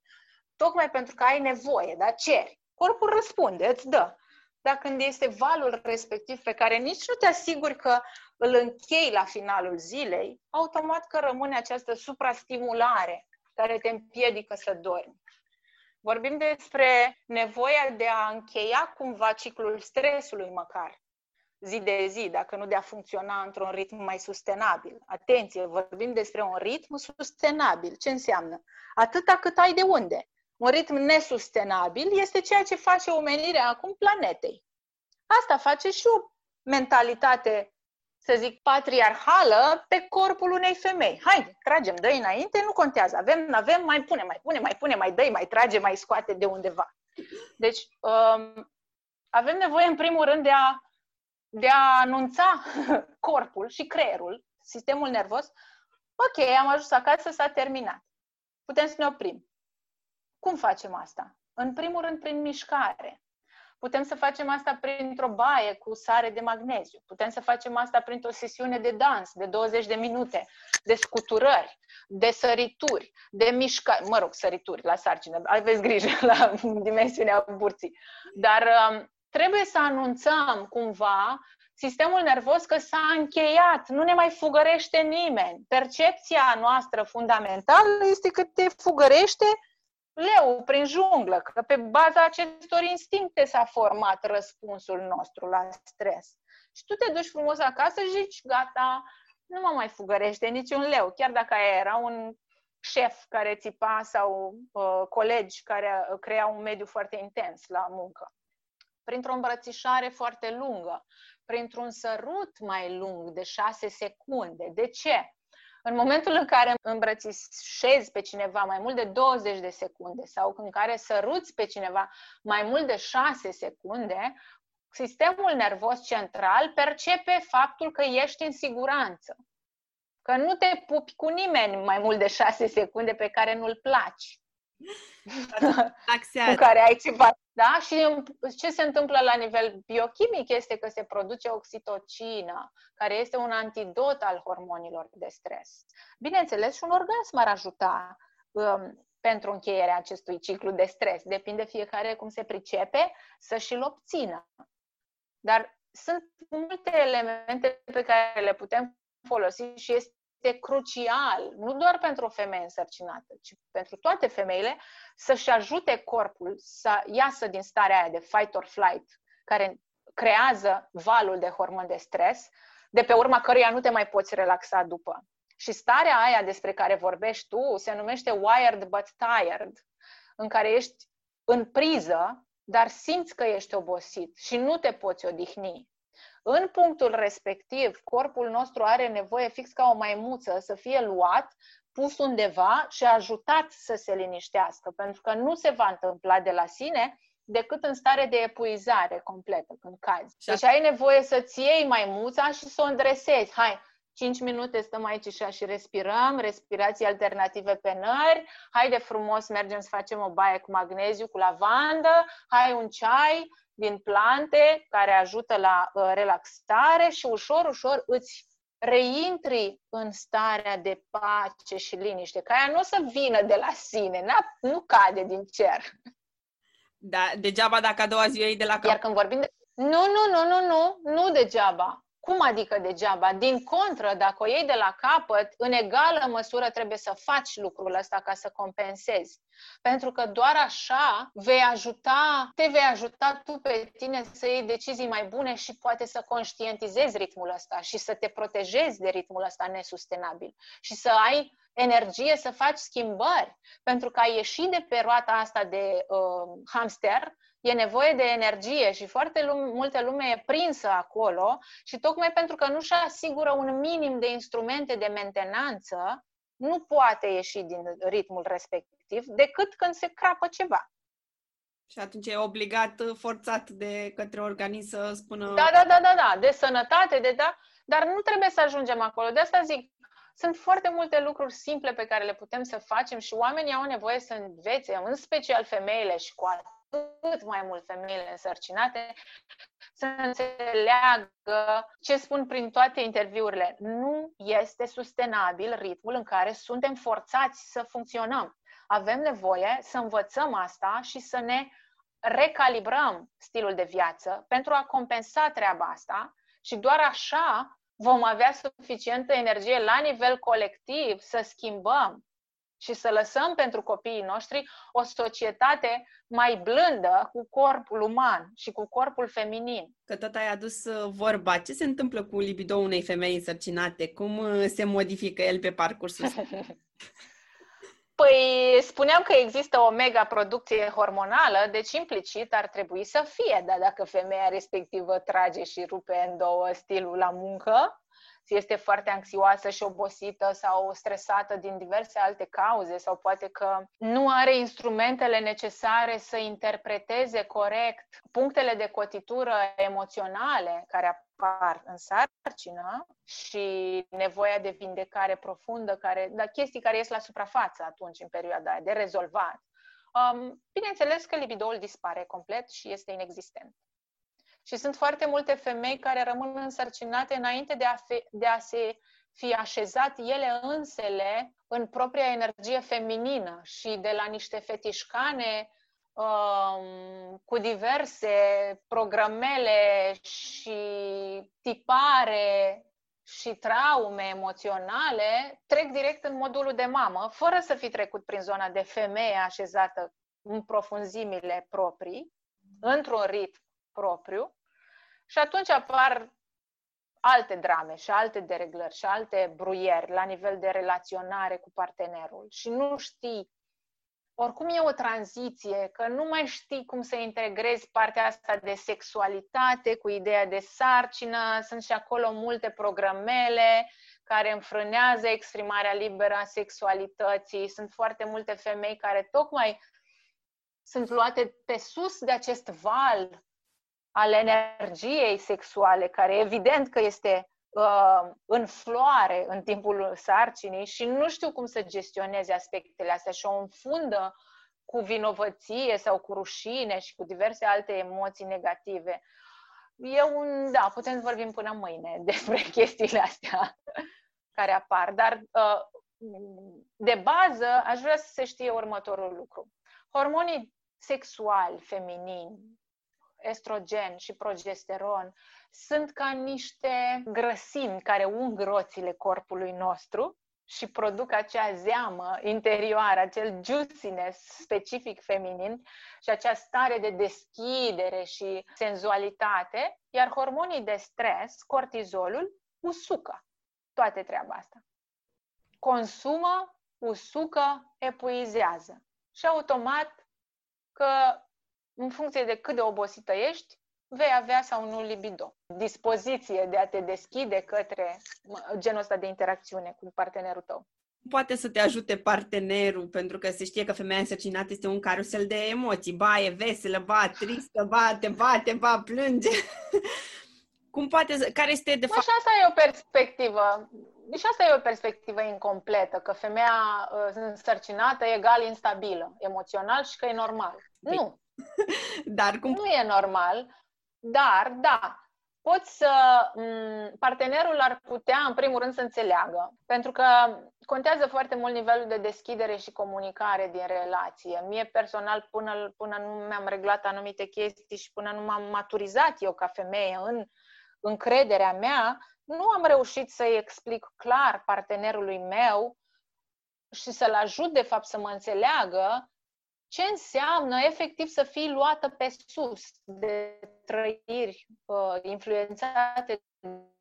Tocmai pentru că ai nevoie, da? Ceri. Corpul răspunde, îți dă. Dar când este valul respectiv pe care nici nu te asiguri că îl închei la finalul zilei, automat că rămâne această suprastimulare care te împiedică să dormi. Vorbim despre nevoia de a încheia cumva ciclul stresului măcar zi de zi, dacă nu de a funcționa într-un ritm mai sustenabil. Atenție, vorbim despre un ritm sustenabil. Ce înseamnă? Atâta cât ai de unde. Un ritm nesustenabil este ceea ce face omenirea acum planetei. Asta face și o mentalitate, să zic, patriarhală pe corpul unei femei. Hai, tragem, dă înainte, nu contează. Avem, avem, mai pune, mai pune, mai pune, mai dă mai trage, mai scoate de undeva. Deci, um, avem nevoie, în primul rând, de a de a anunța [LAUGHS] corpul și creierul, sistemul nervos, ok, am ajuns acasă, s-a terminat. Putem să ne oprim. Cum facem asta? În primul rând, prin mișcare. Putem să facem asta printr-o baie cu sare de magneziu. Putem să facem asta printr-o sesiune de dans de 20 de minute, de scuturări, de sărituri, de mișcare. Mă rog, sărituri la sarcină. Aveți grijă [LAUGHS] la dimensiunea burții. Dar um, trebuie să anunțăm cumva sistemul nervos că s-a încheiat, nu ne mai fugărește nimeni. Percepția noastră fundamentală este că te fugărește leu prin junglă, că pe baza acestor instincte s-a format răspunsul nostru la stres. Și tu te duci frumos acasă și zici, gata, nu mă mai fugărește niciun leu, chiar dacă era un șef care țipa sau uh, colegi care uh, creau un mediu foarte intens la muncă printr-o îmbrățișare foarte lungă, printr-un sărut mai lung de șase secunde. De ce? În momentul în care îmbrățișezi pe cineva mai mult de 20 de secunde sau în care săruți pe cineva mai mult de 6 secunde, sistemul nervos central percepe faptul că ești în siguranță. Că nu te pupi cu nimeni mai mult de 6 secunde pe care nu-l placi. Cu care ai ceva. Da? Și ce se întâmplă la nivel biochimic este că se produce oxitocină, care este un antidot al hormonilor de stres. Bineînțeles, și un orgasm ar ajuta um, pentru încheierea acestui ciclu de stres. Depinde fiecare cum se pricepe să și-l obțină. Dar sunt multe elemente pe care le putem folosi și este este crucial, nu doar pentru o femeie însărcinată, ci pentru toate femeile, să-și ajute corpul să iasă din starea aia de fight or flight, care creează valul de hormon de stres, de pe urma căruia nu te mai poți relaxa după. Și starea aia despre care vorbești tu se numește wired but tired, în care ești în priză, dar simți că ești obosit și nu te poți odihni. În punctul respectiv, corpul nostru are nevoie fix ca o maimuță să fie luat, pus undeva și ajutat să se liniștească, pentru că nu se va întâmpla de la sine decât în stare de epuizare completă, când cazi. Deci ai nevoie să-ți iei maimuța și să o îndresezi. Hai, 5 minute stăm aici și și respirăm, respirații alternative pe nări, hai de frumos mergem să facem o baie cu magneziu, cu lavandă, hai un ceai, din plante care ajută la uh, relaxare și ușor, ușor îți reintri în starea de pace și liniște, că aia nu o să vină de la sine, nu cade din cer. Da, degeaba dacă a doua zi e de la cap. Iar când vorbim de... Nu, nu, nu, nu, nu, nu degeaba. Cum adică degeaba? Din contră, dacă o iei de la capăt, în egală măsură trebuie să faci lucrul ăsta ca să compensezi. Pentru că doar așa vei ajuta, te vei ajuta tu pe tine să iei decizii mai bune și poate să conștientizezi ritmul ăsta și să te protejezi de ritmul ăsta nesustenabil și să ai energie să faci schimbări. Pentru că ai ieșit de pe roata asta de uh, hamster e nevoie de energie și foarte lume, multă lume e prinsă acolo și tocmai pentru că nu și asigură un minim de instrumente de mentenanță, nu poate ieși din ritmul respectiv decât când se crapă ceva. Și atunci e obligat, uh, forțat de către organism să spună... Da, da, da, da, da, de sănătate, de da, dar nu trebuie să ajungem acolo. De asta zic, sunt foarte multe lucruri simple pe care le putem să facem și oamenii au nevoie să învețe, în special femeile și cu atât mai mult femeile însărcinate, să înțeleagă ce spun prin toate interviurile. Nu este sustenabil ritmul în care suntem forțați să funcționăm. Avem nevoie să învățăm asta și să ne recalibrăm stilul de viață pentru a compensa treaba asta și doar așa vom avea suficientă energie la nivel colectiv să schimbăm și să lăsăm pentru copiii noștri o societate mai blândă cu corpul uman și cu corpul feminin. Că tot ai adus uh, vorba, ce se întâmplă cu libido unei femei însărcinate? Cum uh, se modifică el pe parcursul [LAUGHS] Păi spuneam că există o mega producție hormonală, deci implicit ar trebui să fie, dar dacă femeia respectivă trage și rupe în două stilul la muncă, este foarte anxioasă și obosită sau stresată din diverse alte cauze sau poate că nu are instrumentele necesare să interpreteze corect punctele de cotitură emoționale care apar în sarcină și nevoia de vindecare profundă, care, da, chestii care ies la suprafață atunci, în perioada aia, de rezolvat. Um, bineînțeles că libidoul dispare complet și este inexistent. Și sunt foarte multe femei care rămân însărcinate înainte de a, fi, de a se fi așezat ele însele în propria energie feminină și de la niște fetișcane um, cu diverse programele și tipare și traume emoționale, trec direct în modulul de mamă, fără să fi trecut prin zona de femeie așezată în profunzimile proprii, într-un ritm propriu, și atunci apar alte drame și alte dereglări și alte bruieri la nivel de relaționare cu partenerul. Și nu știi. Oricum e o tranziție, că nu mai știi cum să integrezi partea asta de sexualitate cu ideea de sarcină, sunt și acolo multe programele care înfrânează exprimarea liberă a sexualității, sunt foarte multe femei care tocmai sunt luate pe sus de acest val al energiei sexuale, care evident că este uh, în floare în timpul sarcinii și nu știu cum să gestioneze aspectele astea și o înfundă cu vinovăție sau cu rușine și cu diverse alte emoții negative. E un, da, putem să vorbim până mâine [LAUGHS] despre chestiile astea [LAUGHS] care apar, dar uh, de bază aș vrea să se știe următorul lucru. Hormonii sexuali feminini estrogen și progesteron sunt ca niște grăsimi care ung roțile corpului nostru și produc acea zeamă interioară, acel juiciness specific feminin și acea stare de deschidere și senzualitate, iar hormonii de stres, cortizolul, usucă toate treaba asta. Consumă, usucă, epuizează. Și automat că în funcție de cât de obosită ești, vei avea sau nu libido. Dispoziție de a te deschide către genul ăsta de interacțiune cu partenerul tău. Poate să te ajute partenerul, pentru că se știe că femeia însărcinată este un carusel de emoții. Ba, e veselă, ba, tristă, ba, te bate, ba, plânge. [LAUGHS] Cum poate să... Care este, de fapt... Și asta e o perspectivă. Și asta e o perspectivă incompletă, că femeia uh, însărcinată e egal instabilă emoțional și că e normal. Păi, nu. [LAUGHS] dar cum... Nu e normal, dar, da, poți să... M- partenerul ar putea, în primul rând, să înțeleagă. Pentru că contează foarte mult nivelul de deschidere și comunicare din relație. Mie personal, până, până nu mi-am reglat anumite chestii și până nu m-am maturizat eu ca femeie în încrederea mea, nu am reușit să-i explic clar partenerului meu și să-l ajut, de fapt, să mă înțeleagă ce înseamnă efectiv să fii luată pe sus de trăiri uh, influențate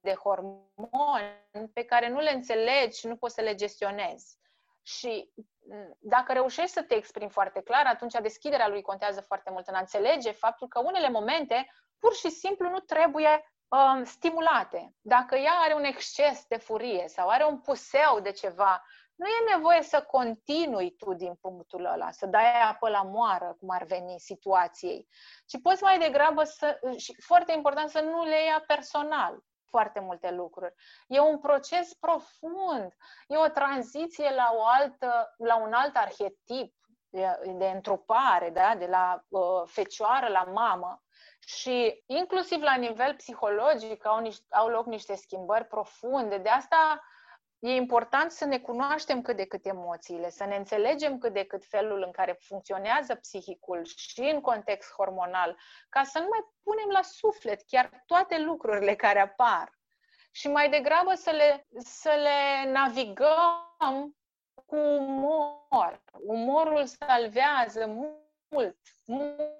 de hormoni pe care nu le înțelegi și nu poți să le gestionezi. Și mm, dacă reușești să te exprimi foarte clar, atunci deschiderea lui contează foarte mult în a înțelege faptul că unele momente pur și simplu nu trebuie um, stimulate. Dacă ea are un exces de furie sau are un puseu de ceva nu e nevoie să continui tu din punctul ăla, să dai apă la moară, cum ar veni situației, ci poți mai degrabă să, și foarte important, să nu le ia personal foarte multe lucruri. E un proces profund, e o tranziție la, o altă, la un alt arhetip de, de întrupare, da? de la uh, fecioară la mamă. Și inclusiv la nivel psihologic au, niște, au loc niște schimbări profunde. De asta e important să ne cunoaștem cât de cât emoțiile, să ne înțelegem cât de cât felul în care funcționează psihicul și în context hormonal, ca să nu mai punem la suflet chiar toate lucrurile care apar. Și mai degrabă să le, să le navigăm cu umor. Umorul salvează mult,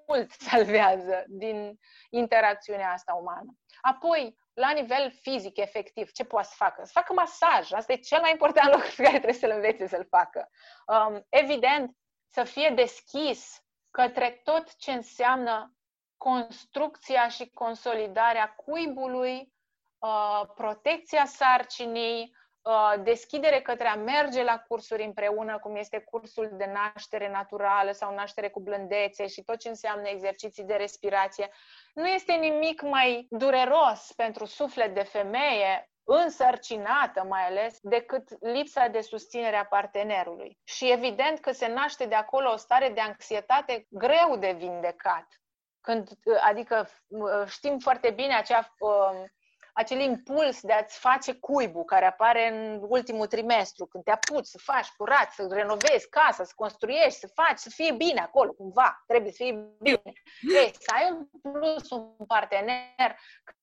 mult salvează din interacțiunea asta umană. Apoi, la nivel fizic, efectiv, ce poate să facă? Să facă masaj. Asta e cel mai important [LAUGHS] lucru pe care trebuie să-l învețe să-l facă. Um, evident, să fie deschis către tot ce înseamnă construcția și consolidarea cuibului, uh, protecția sarcinii, Uh, deschidere către a merge la cursuri împreună, cum este cursul de naștere naturală sau naștere cu blândețe și tot ce înseamnă exerciții de respirație. Nu este nimic mai dureros pentru suflet de femeie însărcinată mai ales, decât lipsa de susținere a partenerului. Și evident că se naște de acolo o stare de anxietate greu de vindecat. Când, adică știm foarte bine acea uh, acel impuls de a-ți face cuibul care apare în ultimul trimestru, când te apuci să faci curat, să renovezi casa, să construiești, să faci, să fie bine acolo, cumva, trebuie să fie bine. Ei, să ai un plus, un partener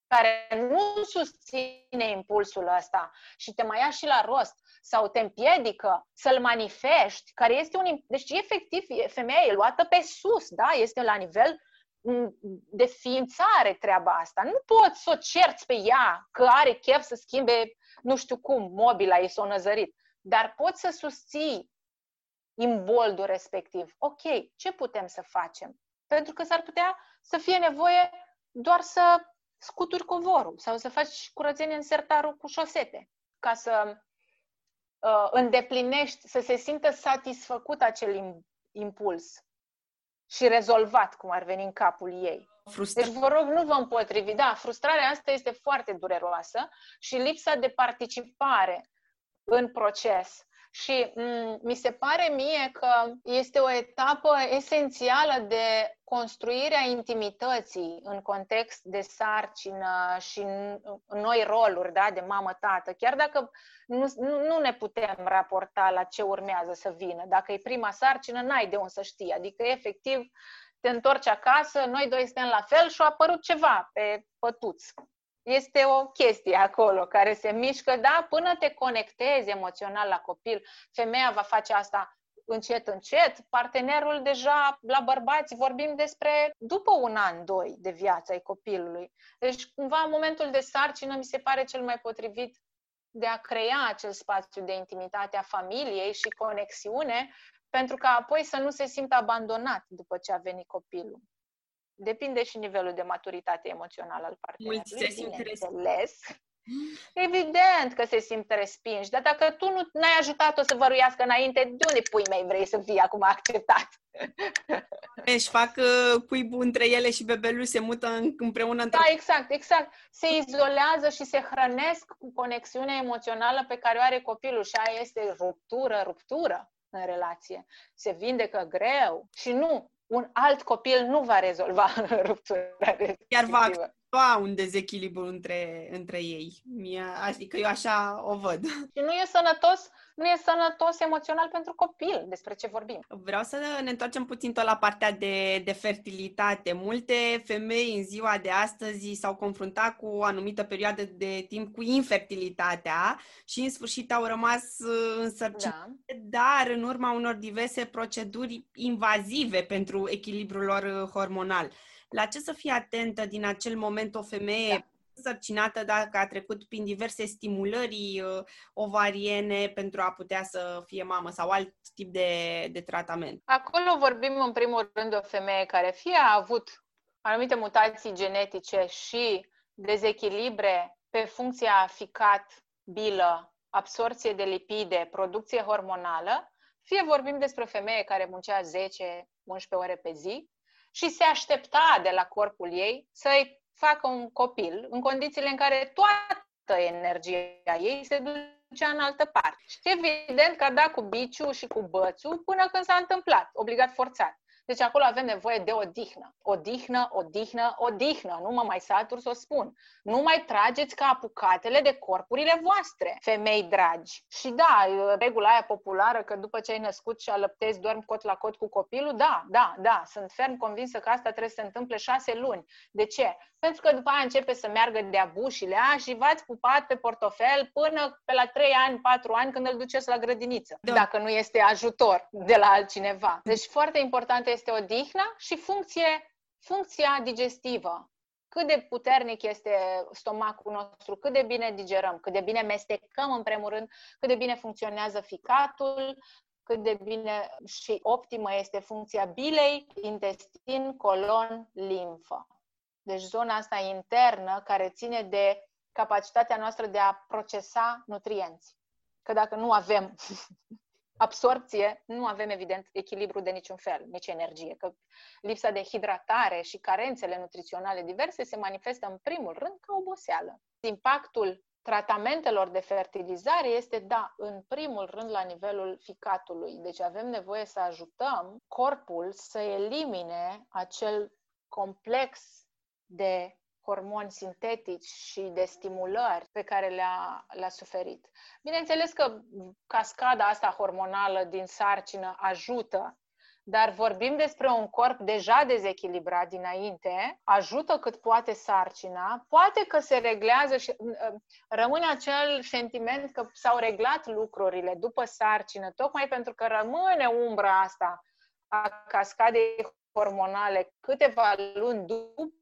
care nu susține impulsul ăsta și te mai ia și la rost sau te împiedică să-l manifesti, care este un... Deci, efectiv, femeia e luată pe sus, da? Este la nivel de ființare treaba asta. Nu poți să o cerți pe ea că are chef să schimbe, nu știu cum, mobila ei s-o năzărit. Dar poți să susții imboldul respectiv. Ok, ce putem să facem? Pentru că s-ar putea să fie nevoie doar să scuturi covorul sau să faci curățenie în sertarul cu șosete ca să uh, îndeplinești, să se simtă satisfăcut acel impuls și rezolvat, cum ar veni în capul ei. Frustra... Deci vă rog, nu vă împotrivi. Da, frustrarea asta este foarte dureroasă și lipsa de participare în proces și m- mm, mi se pare mie că este o etapă esențială de construirea intimității în context de sarcină și noi roluri da, de mamă-tată. Chiar dacă nu, nu ne putem raporta la ce urmează să vină. Dacă e prima sarcină, n-ai de unde să știi. Adică, efectiv, te întorci acasă, noi doi suntem la fel și a apărut ceva pe pătuț este o chestie acolo care se mișcă, da, până te conectezi emoțional la copil. Femeia va face asta încet, încet. Partenerul deja, la bărbați, vorbim despre după un an, doi de viață ai copilului. Deci, cumva, în momentul de sarcină, mi se pare cel mai potrivit de a crea acel spațiu de intimitate a familiei și conexiune, pentru ca apoi să nu se simtă abandonat după ce a venit copilul. Depinde și nivelul de maturitate emoțională al partenerului. Mulți se simt bineînțeles. [LAUGHS] Evident că se simt respinși, dar dacă tu nu n-ai ajutat-o să văruiască înainte, de unde pui mei vrei să fii acum acceptat? Își fac uh, cuibul între ele și bebelul se mută împreună într Da, exact, exact. Se izolează și se hrănesc cu conexiunea emoțională pe care o are copilul și aia este ruptură, ruptură în relație. Se vindecă greu și nu, un alt copil nu va rezolva [LAUGHS] ruptura respectivă. Chiar va accentua un dezechilibru între, între ei. Mie, adică eu așa o văd. [LAUGHS] Și nu e sănătos nu e sănătos emoțional pentru copil. Despre ce vorbim? Vreau să ne întoarcem puțin tot la partea de, de fertilitate. Multe femei în ziua de astăzi s-au confruntat cu o anumită perioadă de timp cu infertilitatea și în sfârșit au rămas uh, însărcinate, da. dar în urma unor diverse proceduri invazive pentru echilibrul lor uh, hormonal. La ce să fie atentă din acel moment o femeie da însărcinată dacă a trecut prin diverse stimulări uh, ovariene pentru a putea să fie mamă sau alt tip de, de tratament. Acolo vorbim în primul rând de o femeie care fie a avut anumite mutații genetice și dezechilibre pe funcția ficat-bilă absorție de lipide, producție hormonală, fie vorbim despre o femeie care muncea 10-11 ore pe zi și se aștepta de la corpul ei să-i facă un copil în condițiile în care toată energia ei se ducea în altă parte. Și evident că a dat cu biciu și cu bățul până când s-a întâmplat, obligat forțat. Deci acolo avem nevoie de odihnă. Odihnă, odihnă, odihnă. Nu mă mai satur să o spun. Nu mai trageți ca apucatele de corpurile voastre, femei dragi. Și da, regula aia populară că după ce ai născut și alăptezi, dormi cot la cot cu copilul, da, da, da, sunt ferm convinsă că asta trebuie să se întâmple șase luni. De ce? Pentru că după aia începe să meargă de-a bușile a și v-ați pupat pe portofel până pe la 3 ani, 4 ani când îl duceți la grădiniță, da. dacă nu este ajutor de la altcineva. Deci foarte important este odihna și funcție, funcția digestivă. Cât de puternic este stomacul nostru, cât de bine digerăm, cât de bine mestecăm în primul rând, cât de bine funcționează ficatul, cât de bine și optimă este funcția bilei, intestin, colon, limfă. Deci zona asta internă care ține de capacitatea noastră de a procesa nutrienți. Că dacă nu avem [LAUGHS] absorpție, nu avem evident echilibru de niciun fel, nici energie. Că lipsa de hidratare și carențele nutriționale diverse se manifestă în primul rând ca oboseală. Impactul tratamentelor de fertilizare este, da, în primul rând la nivelul ficatului. Deci avem nevoie să ajutăm corpul să elimine acel complex de hormoni sintetici și de stimulări pe care le-a, le-a suferit. Bineînțeles că cascada asta hormonală din sarcină ajută, dar vorbim despre un corp deja dezechilibrat dinainte, ajută cât poate sarcina, poate că se reglează și uh, rămâne acel sentiment că s-au reglat lucrurile după sarcină, tocmai pentru că rămâne umbra asta a cascadei hormonale câteva luni după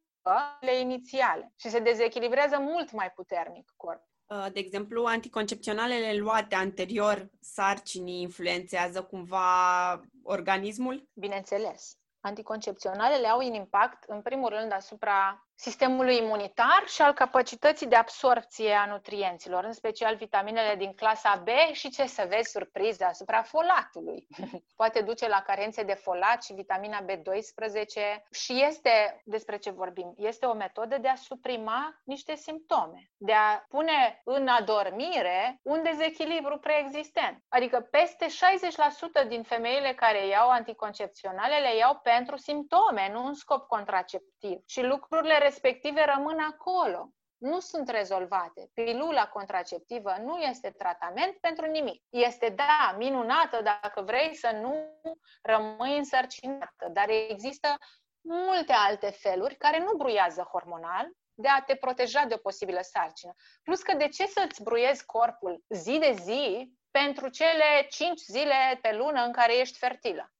le inițiale și se dezechilibrează mult mai puternic corpul. Uh, de exemplu, anticoncepționalele luate anterior sarcinii influențează cumva organismul? Bineînțeles. Anticoncepționalele au un impact, în primul rând, asupra sistemului imunitar și al capacității de absorpție a nutrienților, în special vitaminele din clasa B și ce să vezi surpriză asupra folatului. [LAUGHS] Poate duce la carențe de folat și vitamina B12 și este, despre ce vorbim, este o metodă de a suprima niște simptome, de a pune în adormire un dezechilibru preexistent. Adică peste 60% din femeile care iau anticoncepționale le iau pentru simptome, nu în scop contraceptiv. Și lucrurile respective rămân acolo. Nu sunt rezolvate. Pilula contraceptivă nu este tratament pentru nimic. Este, da, minunată dacă vrei să nu rămâi însărcinată, dar există multe alte feluri care nu bruiază hormonal de a te proteja de o posibilă sarcină. Plus că de ce să-ți bruiezi corpul zi de zi pentru cele 5 zile pe lună în care ești fertilă?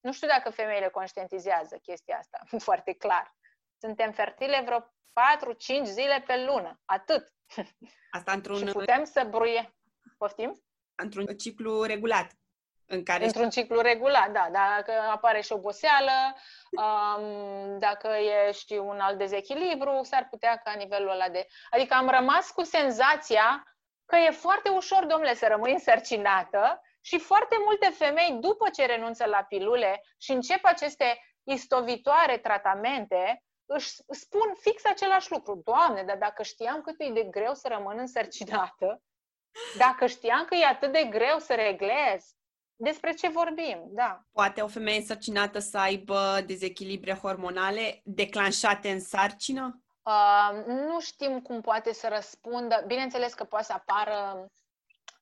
Nu știu dacă femeile conștientizează chestia asta [LAUGHS] foarte clar. Suntem fertile vreo 4-5 zile pe lună. Atât. Asta într-un... [LAUGHS] Și putem să bruie. Poftim? Într-un ciclu regulat. În care Într-un ciclu regulat, da. Dacă apare și oboseală, um, dacă e și un alt dezechilibru, s-ar putea ca nivelul ăla de... Adică am rămas cu senzația că e foarte ușor, domnule, să rămâi însărcinată și foarte multe femei, după ce renunță la pilule și încep aceste istovitoare tratamente, își spun fix același lucru. Doamne, dar dacă știam cât e de greu să rămân însărcinată, dacă știam că e atât de greu să reglez, despre ce vorbim, da. Poate o femeie însărcinată să aibă dezechilibre hormonale declanșate în sarcină? Uh, nu știm cum poate să răspundă. Bineînțeles că poate să apară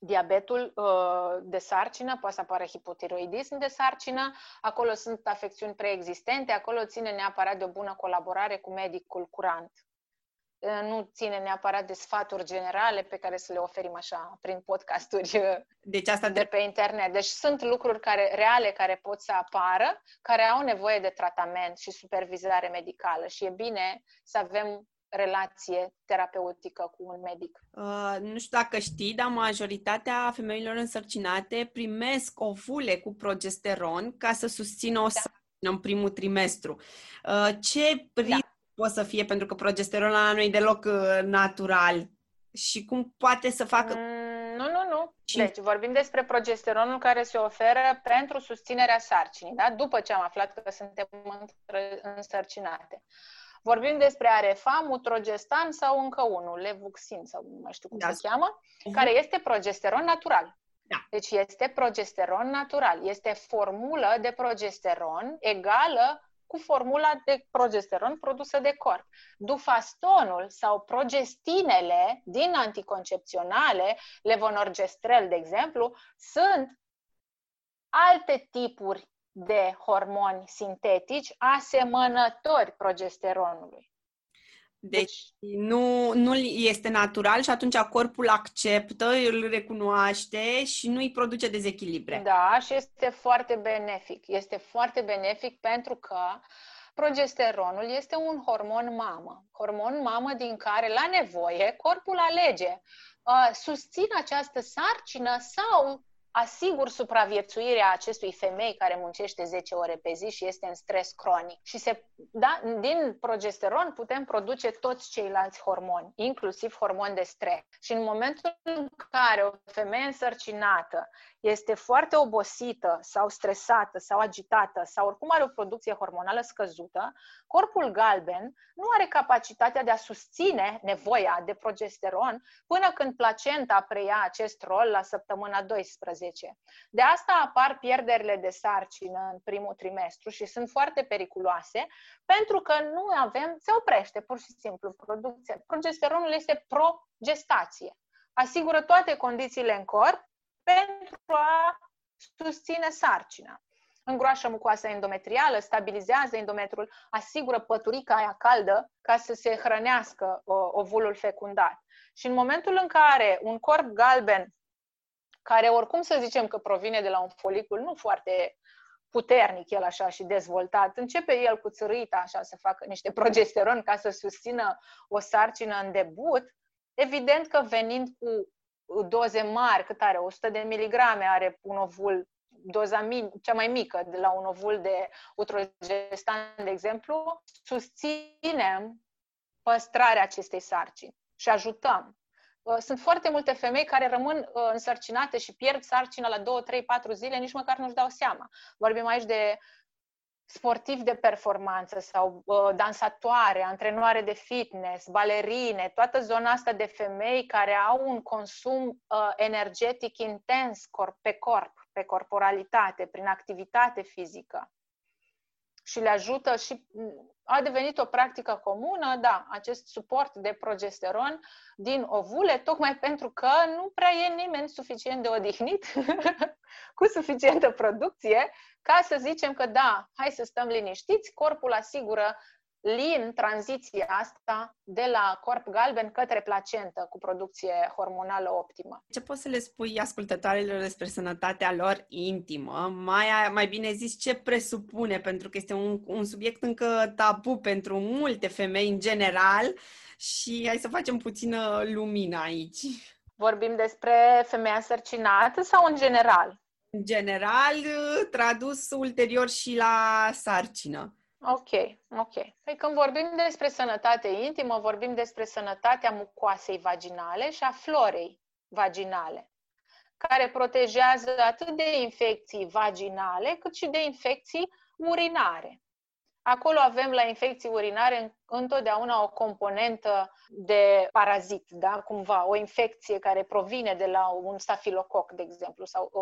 diabetul uh, de sarcină, poate să apară hipotiroidism de sarcină, acolo sunt afecțiuni preexistente, acolo ține neapărat de o bună colaborare cu medicul curant. Uh, nu ține neapărat de sfaturi generale pe care să le oferim așa prin podcasturi uh, deci asta de pe internet. Deci sunt lucruri care, reale care pot să apară, care au nevoie de tratament și supervizare medicală și e bine să avem relație terapeutică cu un medic. Uh, nu știu dacă știi, dar majoritatea femeilor însărcinate primesc ovule cu progesteron ca să susțină o da. sarcină în primul trimestru. Uh, ce risc da. poate să fie? Pentru că progesteronul nu e deloc uh, natural. Și cum poate să facă... Mm, nu Și... Deci, vorbim despre progesteronul care se oferă pentru susținerea sarcinii, da? după ce am aflat că suntem însărcinate. Vorbim despre arefa, mutrogestan sau încă unul, levuxin sau nu mai știu cum da. se cheamă, uh-huh. care este progesteron natural. Da. Deci este progesteron natural. Este formulă de progesteron egală cu formula de progesteron produsă de corp. Dufastonul sau progestinele din anticoncepționale, levonorgestrel, de exemplu, sunt alte tipuri de hormoni sintetici asemănători progesteronului. Deci nu, nu este natural și atunci corpul acceptă, îl recunoaște și nu îi produce dezechilibre. Da, și este foarte benefic. Este foarte benefic pentru că progesteronul este un hormon mamă. Hormon mamă din care, la nevoie, corpul alege uh, susțin această sarcină sau asigur supraviețuirea acestui femei care muncește 10 ore pe zi și este în stres cronic. Și se, da, din progesteron putem produce toți ceilalți hormoni, inclusiv hormoni de stres. Și în momentul în care o femeie însărcinată este foarte obosită sau stresată sau agitată sau oricum are o producție hormonală scăzută, corpul galben nu are capacitatea de a susține nevoia de progesteron până când placenta preia acest rol la săptămâna 12. De asta apar pierderile de sarcină în primul trimestru și sunt foarte periculoase pentru că nu avem, se oprește pur și simplu producția. Progesteronul este progestație. Asigură toate condițiile în corp pentru a susține sarcina. Îngroașă mucoasa endometrială, stabilizează endometrul, asigură păturica aia caldă ca să se hrănească ovulul fecundat. Și în momentul în care un corp galben, care oricum să zicem că provine de la un folicul nu foarte puternic el așa și dezvoltat, începe el cu țărâita așa să facă niște progesteron ca să susțină o sarcină în debut, evident că venind cu doze mari, cât are, 100 de miligrame are un ovul, doza min, cea mai mică de la un ovul de utrogestan, de exemplu, susținem păstrarea acestei sarcini și ajutăm. Uh, sunt foarte multe femei care rămân uh, însărcinate și pierd sarcina la 2, 3, 4 zile, nici măcar nu-și dau seama. Vorbim aici de sportivi de performanță sau uh, dansatoare, antrenoare de fitness, balerine, toată zona asta de femei care au un consum uh, energetic intens corp, pe corp, pe corporalitate, prin activitate fizică și le ajută și a devenit o practică comună, da, acest suport de progesteron din ovule, tocmai pentru că nu prea e nimeni suficient de odihnit, [LAUGHS] cu suficientă producție, ca să zicem că da, hai să stăm liniștiți, corpul asigură lin tranziția asta de la corp galben către placentă cu producție hormonală optimă. Ce poți să le spui ascultătoarelor despre sănătatea lor intimă? Mai, mai bine zis, ce presupune? Pentru că este un, un subiect încă tabu pentru multe femei în general și hai să facem puțină lumină aici. Vorbim despre femeia însărcinată sau în general? În general, tradus ulterior și la sarcină. Ok, ok. Păi când vorbim despre sănătate intimă, vorbim despre sănătatea mucoasei vaginale și a florei vaginale, care protejează atât de infecții vaginale cât și de infecții urinare. Acolo avem la infecții urinare întotdeauna o componentă de parazit, da? cumva, o infecție care provine de la un stafilococ, de exemplu, sau o,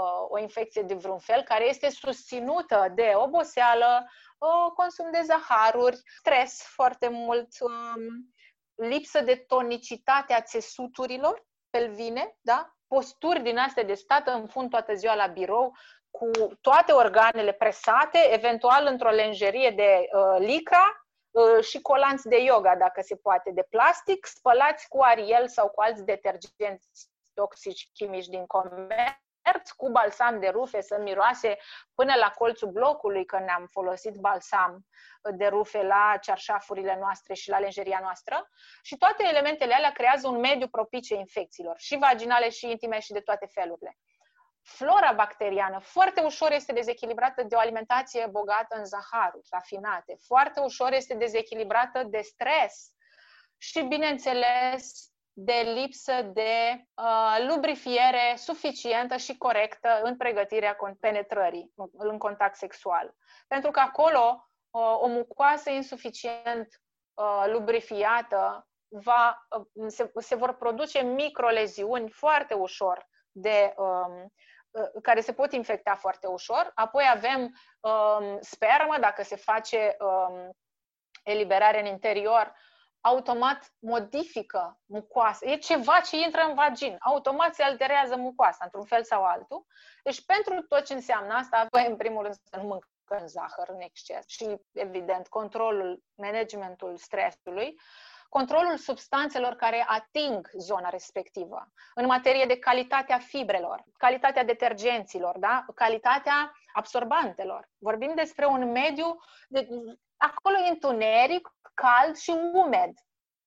o, o infecție de vreun fel, care este susținută de oboseală, o, consum de zaharuri, stres foarte mult, um, lipsă de tonicitate a țesuturilor pelvine, da? posturi din astea de stat în fund toată ziua la birou, cu toate organele presate, eventual într-o lenjerie de uh, licra uh, și colanți de yoga, dacă se poate, de plastic, spălați cu Ariel sau cu alți detergenți toxici chimici din comerț, cu balsam de rufe să miroase până la colțul blocului, că ne-am folosit balsam de rufe la cearșafurile noastre și la lenjeria noastră. Și toate elementele alea creează un mediu propice infecțiilor, și vaginale, și intime, și de toate felurile flora bacteriană foarte ușor este dezechilibrată de o alimentație bogată în zaharuri rafinate, foarte ușor este dezechilibrată de stres și, bineînțeles, de lipsă de uh, lubrifiere suficientă și corectă în pregătirea penetrării în contact sexual. Pentru că acolo uh, o mucoasă insuficient uh, lubrifiată va, uh, se, se vor produce microleziuni foarte ușor de um, uh, care se pot infecta foarte ușor. Apoi avem um, spermă, dacă se face um, eliberare în interior, automat modifică mucoasa. E ceva ce intră în vagin. Automat se alterează mucoasa, într-un fel sau altul. Deci, pentru tot ce înseamnă asta, avem, în primul rând, să nu mâncăm zahăr în exces și, evident, controlul, managementul stresului, controlul substanțelor care ating zona respectivă, în materie de calitatea fibrelor, calitatea detergenților, da? calitatea absorbantelor. Vorbim despre un mediu, de, acolo e întuneric, cald și umed.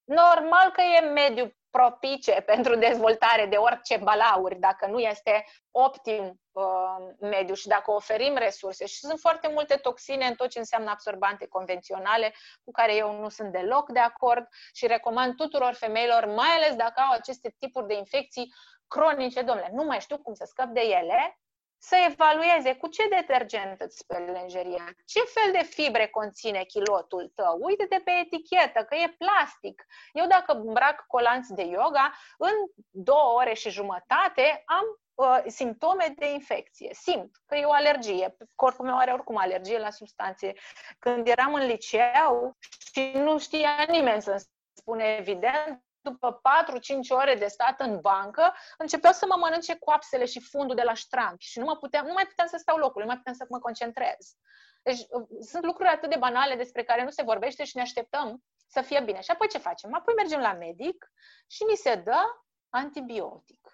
Normal că e mediu propice pentru dezvoltare de orice balauri, dacă nu este optim uh, mediu și dacă oferim resurse. Și sunt foarte multe toxine în tot ce înseamnă absorbante convenționale, cu care eu nu sunt deloc de acord și recomand tuturor femeilor, mai ales dacă au aceste tipuri de infecții cronice, domnule, nu mai știu cum să scăp de ele, să evalueze cu ce detergent îți speli lenjeria, ce fel de fibre conține chilotul tău. Uite-te pe etichetă că e plastic. Eu dacă îmbrac colanți de yoga, în două ore și jumătate am uh, simptome de infecție. Simt că e o alergie. Corpul meu are oricum alergie la substanțe. Când eram în liceu și nu știa nimeni să-mi spune evident, după 4-5 ore de stat în bancă, începeau să mă mănânce coapsele și fundul de la ștrampi și nu, mă puteam, nu mai puteam să stau locul, nu mai puteam să mă concentrez. Deci uh, sunt lucruri atât de banale despre care nu se vorbește și ne așteptăm să fie bine. Și apoi ce facem? Apoi mergem la medic și ni se dă antibiotic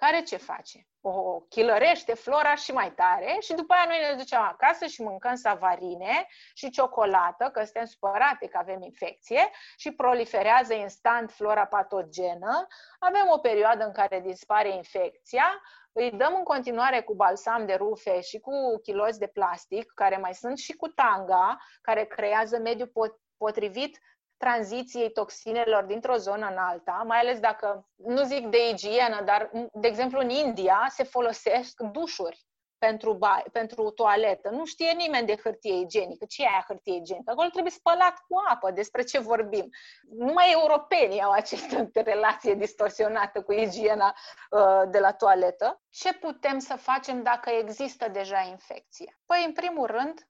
care ce face? O chilărește flora și mai tare și după aia noi ne ducem acasă și mâncăm savarine și ciocolată, că suntem supărate că avem infecție și proliferează instant flora patogenă. Avem o perioadă în care dispare infecția, îi dăm în continuare cu balsam de rufe și cu chiloți de plastic, care mai sunt și cu tanga, care creează mediu potrivit tranziției toxinelor dintr-o zonă în alta, mai ales dacă, nu zic de igienă, dar, de exemplu, în India se folosesc dușuri pentru, ba- pentru toaletă. Nu știe nimeni de hârtie igienică. Ce e aia hârtie igienică? Acolo trebuie spălat cu apă. Despre ce vorbim? Numai europenii au această [LAUGHS] relație distorsionată cu igiena uh, de la toaletă. Ce putem să facem dacă există deja infecție? Păi, în primul rând,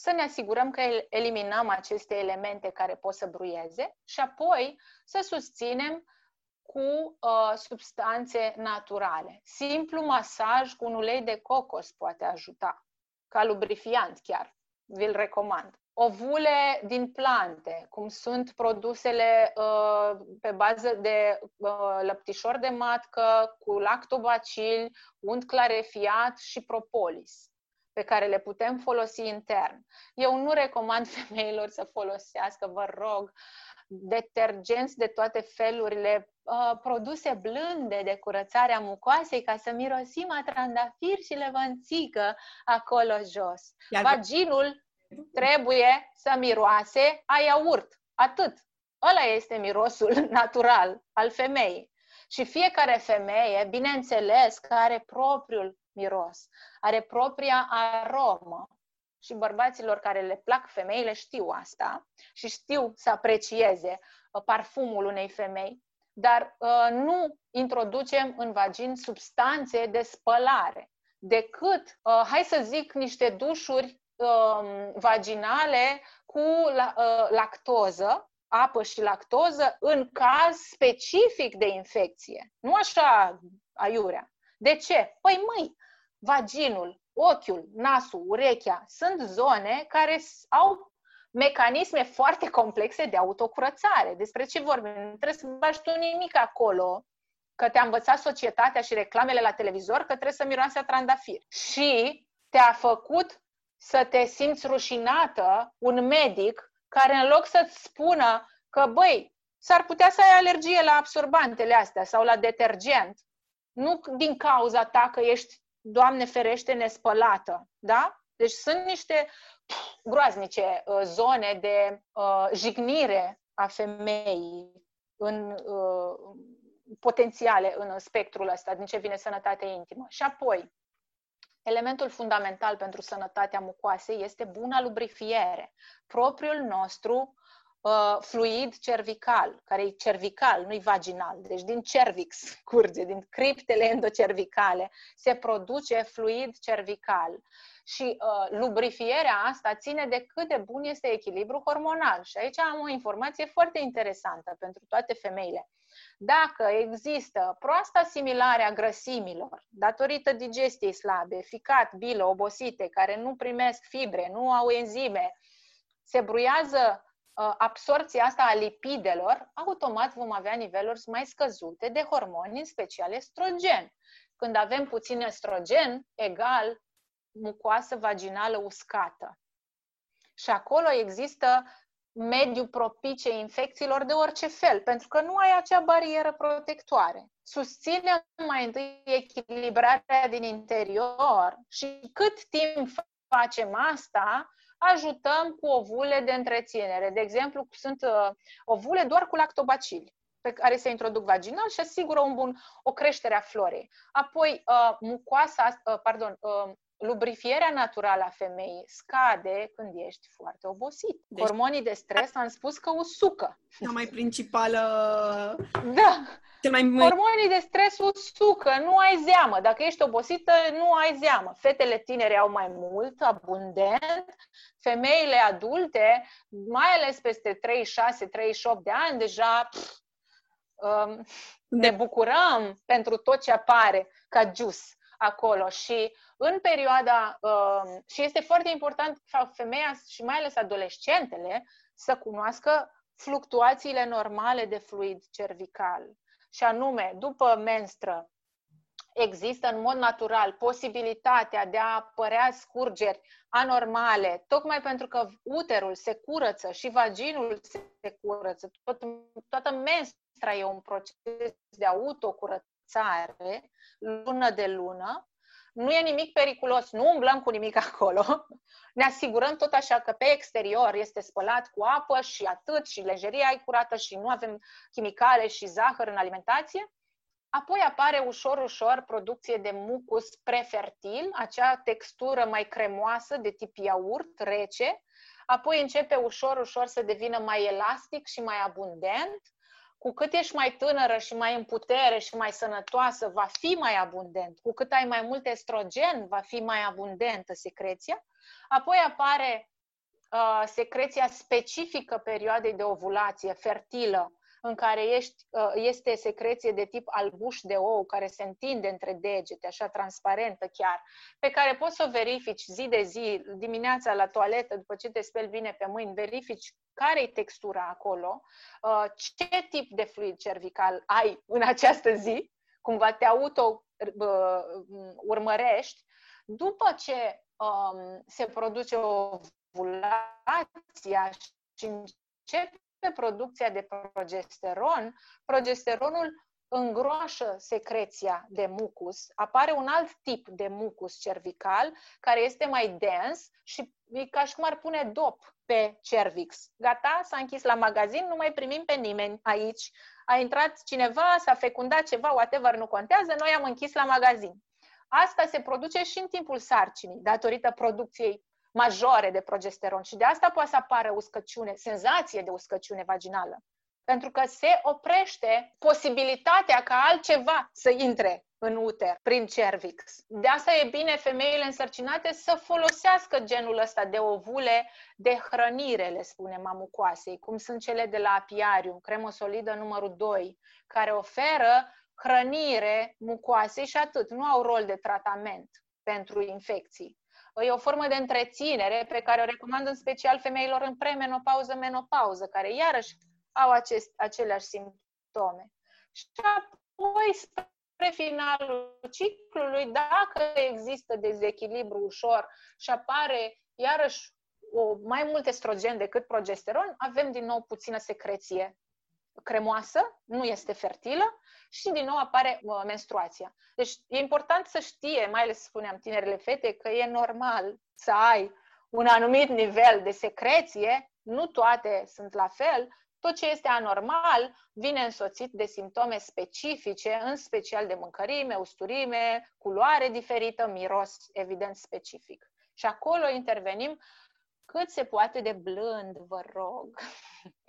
să ne asigurăm că eliminăm aceste elemente care pot să bruieze și apoi să susținem cu uh, substanțe naturale. Simplu masaj cu un ulei de cocos poate ajuta, ca lubrifiant chiar, vi-l recomand. Ovule din plante, cum sunt produsele uh, pe bază de uh, lăptișor de matcă, cu lactobacil, unt clarefiat și propolis pe care le putem folosi intern. Eu nu recomand [LAUGHS] femeilor să folosească, vă rog, detergenți de toate felurile, uh, produse blânde de curățare a mucoasei ca să mirosim a trandafir și levănțică acolo jos. Iar Vaginul trebuie să miroase a iaurt. Atât. Ăla este mirosul [LAUGHS] natural al femeii. Și fiecare femeie, bineînțeles, că are propriul miros, are propria aromă. Și bărbaților care le plac femeile știu asta și știu să aprecieze uh, parfumul unei femei, dar uh, nu introducem în vagin substanțe de spălare, decât, uh, hai să zic, niște dușuri uh, vaginale cu la, uh, lactoză, apă și lactoză, în caz specific de infecție. Nu așa aiurea. De ce? Păi măi, vaginul, ochiul, nasul, urechea sunt zone care au mecanisme foarte complexe de autocurățare. Despre ce vorbim? Nu trebuie să bagi tu nimic acolo, că te-a învățat societatea și reclamele la televizor că trebuie să miroase a trandafir. Și te-a făcut să te simți rușinată un medic care în loc să-ți spună că, băi, s-ar putea să ai alergie la absorbantele astea sau la detergent, nu din cauza ta că ești Doamne ferește, nespălată. Da? Deci sunt niște pf, groaznice uh, zone de uh, jignire a femeii în uh, potențiale în spectrul ăsta, din ce vine sănătatea intimă. Și apoi, elementul fundamental pentru sănătatea mucoasei este buna lubrifiere. Propriul nostru uh, fluid cervical, care e cervical, nu-i vaginal, deci din cervix [LAUGHS] curge, din criptele endocervicale, se produce fluid cervical. Și uh, lubrifierea asta ține de cât de bun este echilibru hormonal. Și aici am o informație foarte interesantă pentru toate femeile. Dacă există proastă asimilare a grăsimilor, datorită digestiei slabe, ficat, bilă, obosite, care nu primesc fibre, nu au enzime, se bruiază uh, absorția asta a lipidelor, automat vom avea niveluri mai scăzute de hormoni, în special estrogen. Când avem puțin estrogen, egal mucoasă vaginală uscată. Și acolo există mediu propice infecțiilor de orice fel, pentru că nu ai acea barieră protectoare. Susține mai întâi echilibrarea din interior și cât timp facem asta, ajutăm cu ovule de întreținere. De exemplu, sunt uh, ovule doar cu lactobacili pe care se introduc vaginal și asigură un bun, o creștere a florei. Apoi, uh, mucoasa, uh, pardon, uh, lubrifierea naturală a femeii scade când ești foarte obosit. Deci, Hormonii de stres am spus că usucă. Cea mai principală... Da! Cel mai... Hormonii de stres usucă, nu ai zeamă. Dacă ești obosită, nu ai zeamă. Fetele tinere au mai mult, abundent. Femeile adulte, mai ales peste 36-38 de ani, deja pf, um, ne bucurăm pentru tot ce apare ca jus acolo și în perioada, uh, și este foarte important ca femeia și mai ales adolescentele să cunoască fluctuațiile normale de fluid cervical. Și anume, după menstră, există în mod natural posibilitatea de a apărea scurgeri anormale, tocmai pentru că uterul se curăță și vaginul se curăță. Tot, toată menstra e un proces de autocurățare, lună de lună, nu e nimic periculos, nu umblăm cu nimic acolo. [LAUGHS] Ne asigurăm tot așa că pe exterior este spălat cu apă și atât, și lejeria e curată și nu avem chimicale și zahăr în alimentație. Apoi apare ușor, ușor producție de mucus prefertil, acea textură mai cremoasă de tip iaurt, rece. Apoi începe ușor, ușor să devină mai elastic și mai abundent cu cât ești mai tânără și mai în putere și mai sănătoasă, va fi mai abundent. Cu cât ai mai mult estrogen, va fi mai abundentă secreția. Apoi apare uh, secreția specifică perioadei de ovulație, fertilă, în care ești, uh, este secreție de tip albuș de ou, care se întinde între degete, așa transparentă chiar, pe care poți să o verifici zi de zi, dimineața la toaletă, după ce te speli bine pe mâini, verifici care e textura acolo, uh, ce tip de fluid cervical ai în această zi, cumva te auto uh, urmărești, după ce um, se produce ovulația și începe producția de progesteron, progesteronul îngroașă secreția de mucus, apare un alt tip de mucus cervical care este mai dens și e ca și cum ar pune dop pe cervix. Gata, s-a închis la magazin, nu mai primim pe nimeni aici. A intrat cineva, s-a fecundat ceva, whatever, nu contează, noi am închis la magazin. Asta se produce și în timpul sarcinii, datorită producției majore de progesteron și de asta poate să apară uscăciune, senzație de uscăciune vaginală. Pentru că se oprește posibilitatea ca altceva să intre în uter, prin cervix. De asta e bine femeile însărcinate să folosească genul ăsta de ovule de hrănire, le spune mamucoasei, cum sunt cele de la apiarium, cremă solidă numărul 2, care oferă hrănire mucoasei și atât. Nu au rol de tratament pentru infecții. E o formă de întreținere pe care o recomand în special femeilor în premenopauză, menopauză, care iarăși au acest, aceleași simptome. Și apoi, spre finalul ciclului, dacă există dezechilibru ușor și apare iarăși o, mai mult estrogen decât progesteron, avem din nou puțină secreție cremoasă, nu este fertilă și din nou apare uh, menstruația. Deci e important să știe, mai ales spuneam tinerele fete, că e normal să ai un anumit nivel de secreție, nu toate sunt la fel, tot ce este anormal vine însoțit de simptome specifice, în special de mâncărime, usturime, culoare diferită, miros evident specific. Și acolo intervenim cât se poate de blând, vă rog. [LAUGHS]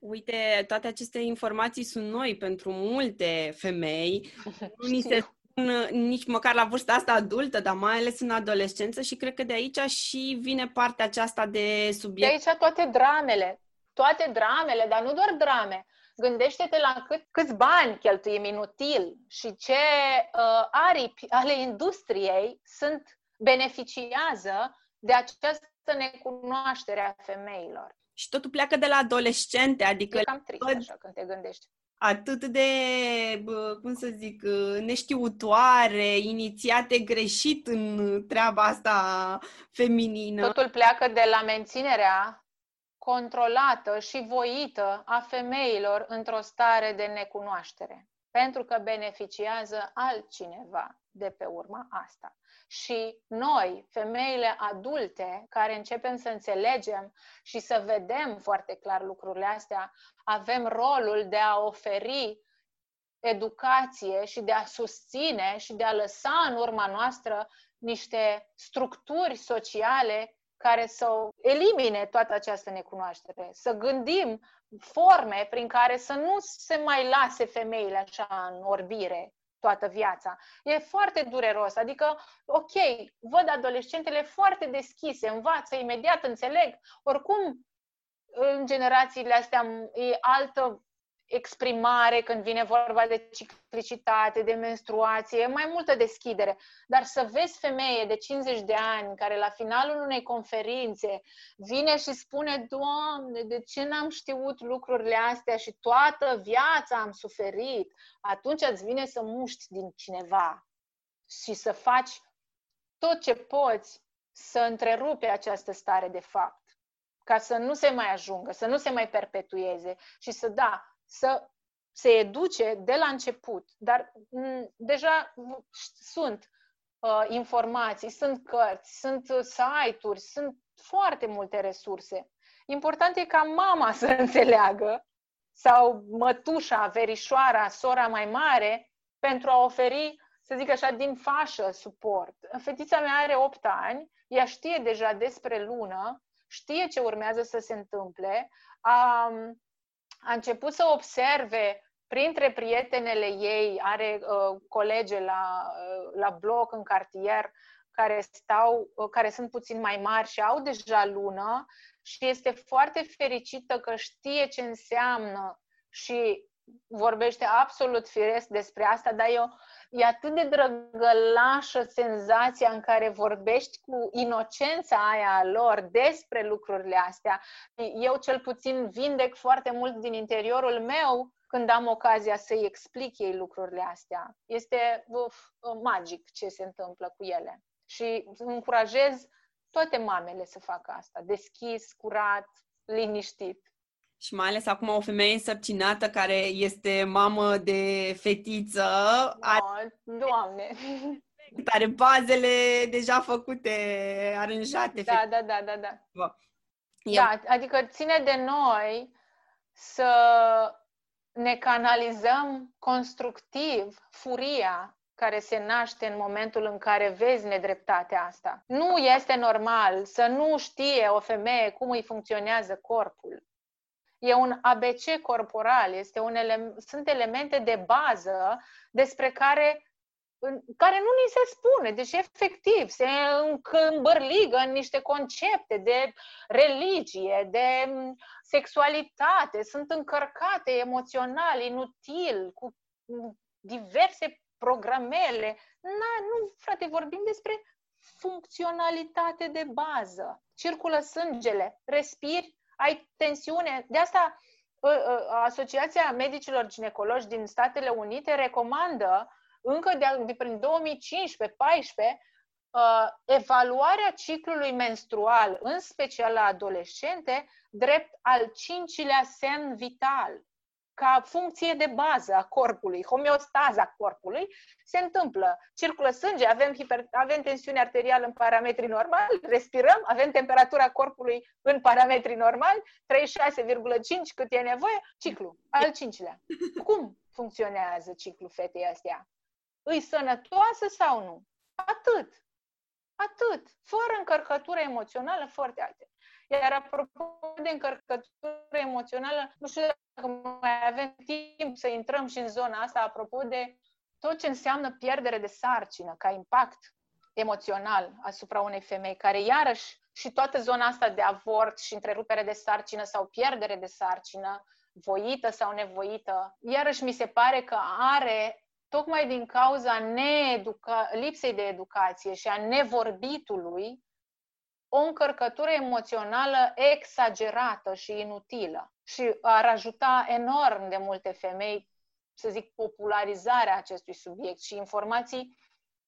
Uite, toate aceste informații sunt noi pentru multe femei. [LAUGHS] Nu ni se spun nici măcar la vârsta asta adultă, dar mai ales în adolescență și cred că de aici și vine partea aceasta de subiect. De aici toate dramele, toate dramele, dar nu doar drame. Gândește-te la cât, câți bani cheltuim inutil și ce uh, aripi ale industriei sunt beneficiază de această necunoaștere a femeilor. Și totul pleacă de la adolescente, adică... E cam trist așa când te gândești. Atât de, cum să zic, neștiutoare, inițiate greșit în treaba asta feminină. Totul pleacă de la menținerea controlată și voită a femeilor într-o stare de necunoaștere, pentru că beneficiază altcineva de pe urma asta. Și noi, femeile adulte, care începem să înțelegem și să vedem foarte clar lucrurile astea, avem rolul de a oferi educație și de a susține și de a lăsa în urma noastră niște structuri sociale care să elimine toată această necunoaștere, să gândim forme prin care să nu se mai lase femeile așa în orbire, toată viața. E foarte dureros. Adică, ok, văd adolescentele foarte deschise, învață imediat, înțeleg. Oricum, în generațiile astea e altă exprimare când vine vorba de ciclicitate, de menstruație, mai multă deschidere. Dar să vezi femeie de 50 de ani care la finalul unei conferințe vine și spune, Doamne, de ce n-am știut lucrurile astea și toată viața am suferit, atunci îți vine să muști din cineva și să faci tot ce poți să întrerupe această stare de fapt ca să nu se mai ajungă, să nu se mai perpetueze și să, da, să se educe de la început. Dar m- deja sunt uh, informații, sunt cărți, sunt uh, site-uri, sunt foarte multe resurse. Important e ca mama să [LAUGHS] înțeleagă sau mătușa, verișoara, sora mai mare pentru a oferi, să zic așa, din fașă suport. Fetița mea are 8 ani, ea știe deja despre lună, știe ce urmează să se întâmple, a, a început să observe printre prietenele ei, are uh, colege la, uh, la bloc în cartier care stau, uh, care sunt puțin mai mari și au deja lună și este foarte fericită că știe ce înseamnă și vorbește absolut firesc despre asta, dar eu e atât de drăgălașă senzația în care vorbești cu inocența aia a lor despre lucrurile astea. Eu cel puțin vindec foarte mult din interiorul meu când am ocazia să-i explic ei lucrurile astea. Este uf, magic ce se întâmplă cu ele. Și încurajez toate mamele să facă asta, deschis, curat, liniștit. Și mai ales acum o femeie însărcinată care este mamă de fetiță. Oh, are, doamne! Are bazele deja făcute, aranjate. Da, da, da, da, da. Da, adică ține de noi să ne canalizăm constructiv furia care se naște în momentul în care vezi nedreptatea asta. Nu este normal să nu știe o femeie cum îi funcționează corpul. E un ABC corporal, este un ele- sunt elemente de bază despre care care nu ni se spune, deci efectiv se îmbărligă în niște concepte de religie, de sexualitate, sunt încărcate emoțional, inutil, cu diverse programele. Na, nu, frate, vorbim despre funcționalitate de bază. Circulă sângele, respiri, ai tensiune. De asta ă, ă, Asociația Medicilor Ginecologi din Statele Unite recomandă încă de, de prin 2015-14 uh, evaluarea ciclului menstrual, în special la adolescente, drept al cincilea semn vital. Ca funcție de bază a corpului, homeostaza corpului, se întâmplă. Circulă sânge, avem, hiper, avem tensiune arterială în parametri normali, respirăm, avem temperatura corpului în parametri normali, 36,5 cât e nevoie, ciclu, al cincilea. Cum funcționează ciclul fetei astea? Îi sănătoasă sau nu? Atât. Atât. Fără încărcătură emoțională, foarte alte. Iar apropo de încărcătură emoțională, nu știu dacă mai avem timp să intrăm și în zona asta, apropo de tot ce înseamnă pierdere de sarcină ca impact emoțional asupra unei femei, care iarăși și toată zona asta de avort și întrerupere de sarcină sau pierdere de sarcină, voită sau nevoită, iarăși mi se pare că are tocmai din cauza needuca- lipsei de educație și a nevorbitului, o încărcătură emoțională exagerată și inutilă. Și ar ajuta enorm de multe femei, să zic, popularizarea acestui subiect și informații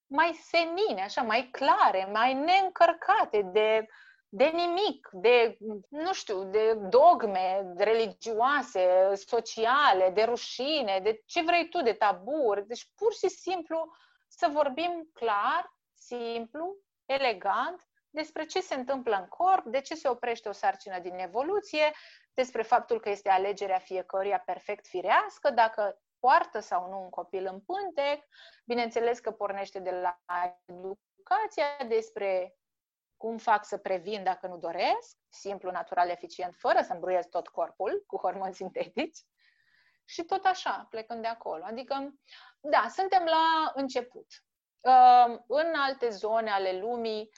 mai senine, așa, mai clare, mai neîncărcate de de nimic, de, nu știu, de dogme religioase, sociale, de rușine, de ce vrei tu, de taburi. Deci, pur și simplu, să vorbim clar, simplu, elegant, despre ce se întâmplă în corp, de ce se oprește o sarcină din evoluție, despre faptul că este alegerea fiecăruia perfect firească, dacă poartă sau nu un copil în pântec. Bineînțeles că pornește de la educația despre cum fac să previn dacă nu doresc, simplu, natural, eficient, fără să îmbruiesc tot corpul cu hormoni sintetici. Și tot așa, plecând de acolo. Adică, da, suntem la început. În alte zone ale lumii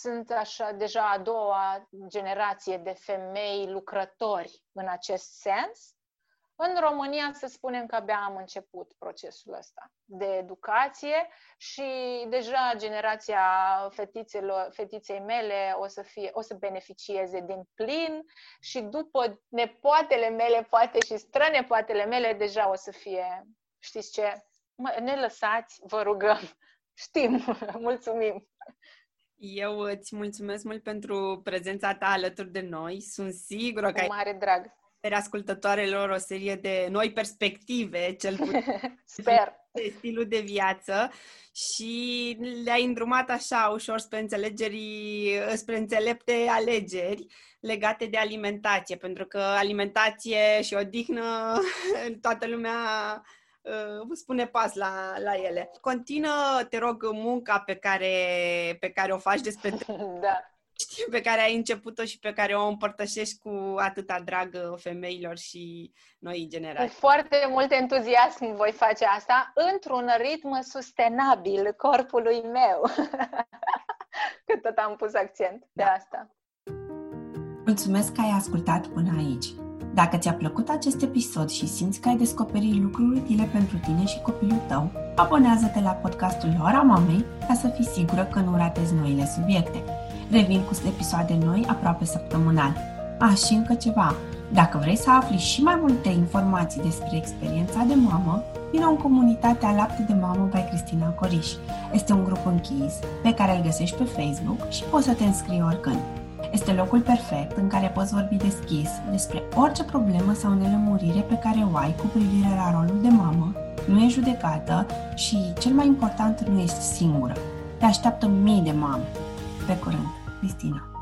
sunt așa deja a doua generație de femei lucrători în acest sens. În România să spunem că abia am început procesul ăsta de educație și deja generația fetițelor, fetiței mele o să, fie, o să beneficieze din plin și după nepoatele mele, poate și strănepoatele mele, deja o să fie, știți ce, mă, ne lăsați, vă rugăm, știm, [LAUGHS] mulțumim. Eu îți mulțumesc mult pentru prezența ta alături de noi. Sunt sigură că Cu mare drag oferi ascultătoarelor o serie de noi perspective, cel puțin [LAUGHS] Sper. de stilul de viață și le-ai îndrumat așa ușor spre înțelegeri, spre înțelepte alegeri legate de alimentație, pentru că alimentație și odihnă [LAUGHS] toată lumea uh, spune pas la, la ele. Continuă, te rog, munca pe care, pe care o faci despre [LAUGHS] da știu pe care ai început-o și pe care o împărtășești cu atâta drag uh, femeilor și noi generații. Cu foarte mult entuziasm voi face asta într-un ritm sustenabil corpului meu. [LAUGHS] Că tot am pus accent da. pe asta. Mulțumesc că ai ascultat până aici. Dacă ți-a plăcut acest episod și simți că ai descoperit lucruri utile pentru tine și copilul tău, abonează-te la podcastul Ora Mamei ca să fii sigură că nu ratezi noile subiecte. Revin cu episoade noi aproape săptămânal. A, și încă ceva. Dacă vrei să afli și mai multe informații despre experiența de mamă, vină în comunitatea Lapte de Mamă by Cristina Coriș. Este un grup închis pe care îl găsești pe Facebook și poți să te înscrii oricând. Este locul perfect în care poți vorbi deschis despre orice problemă sau nelămurire pe care o ai cu privire la rolul de mamă, nu e judecată și, cel mai important, nu ești singură. Te așteaptă mii de mame. Pe curând, Cristina.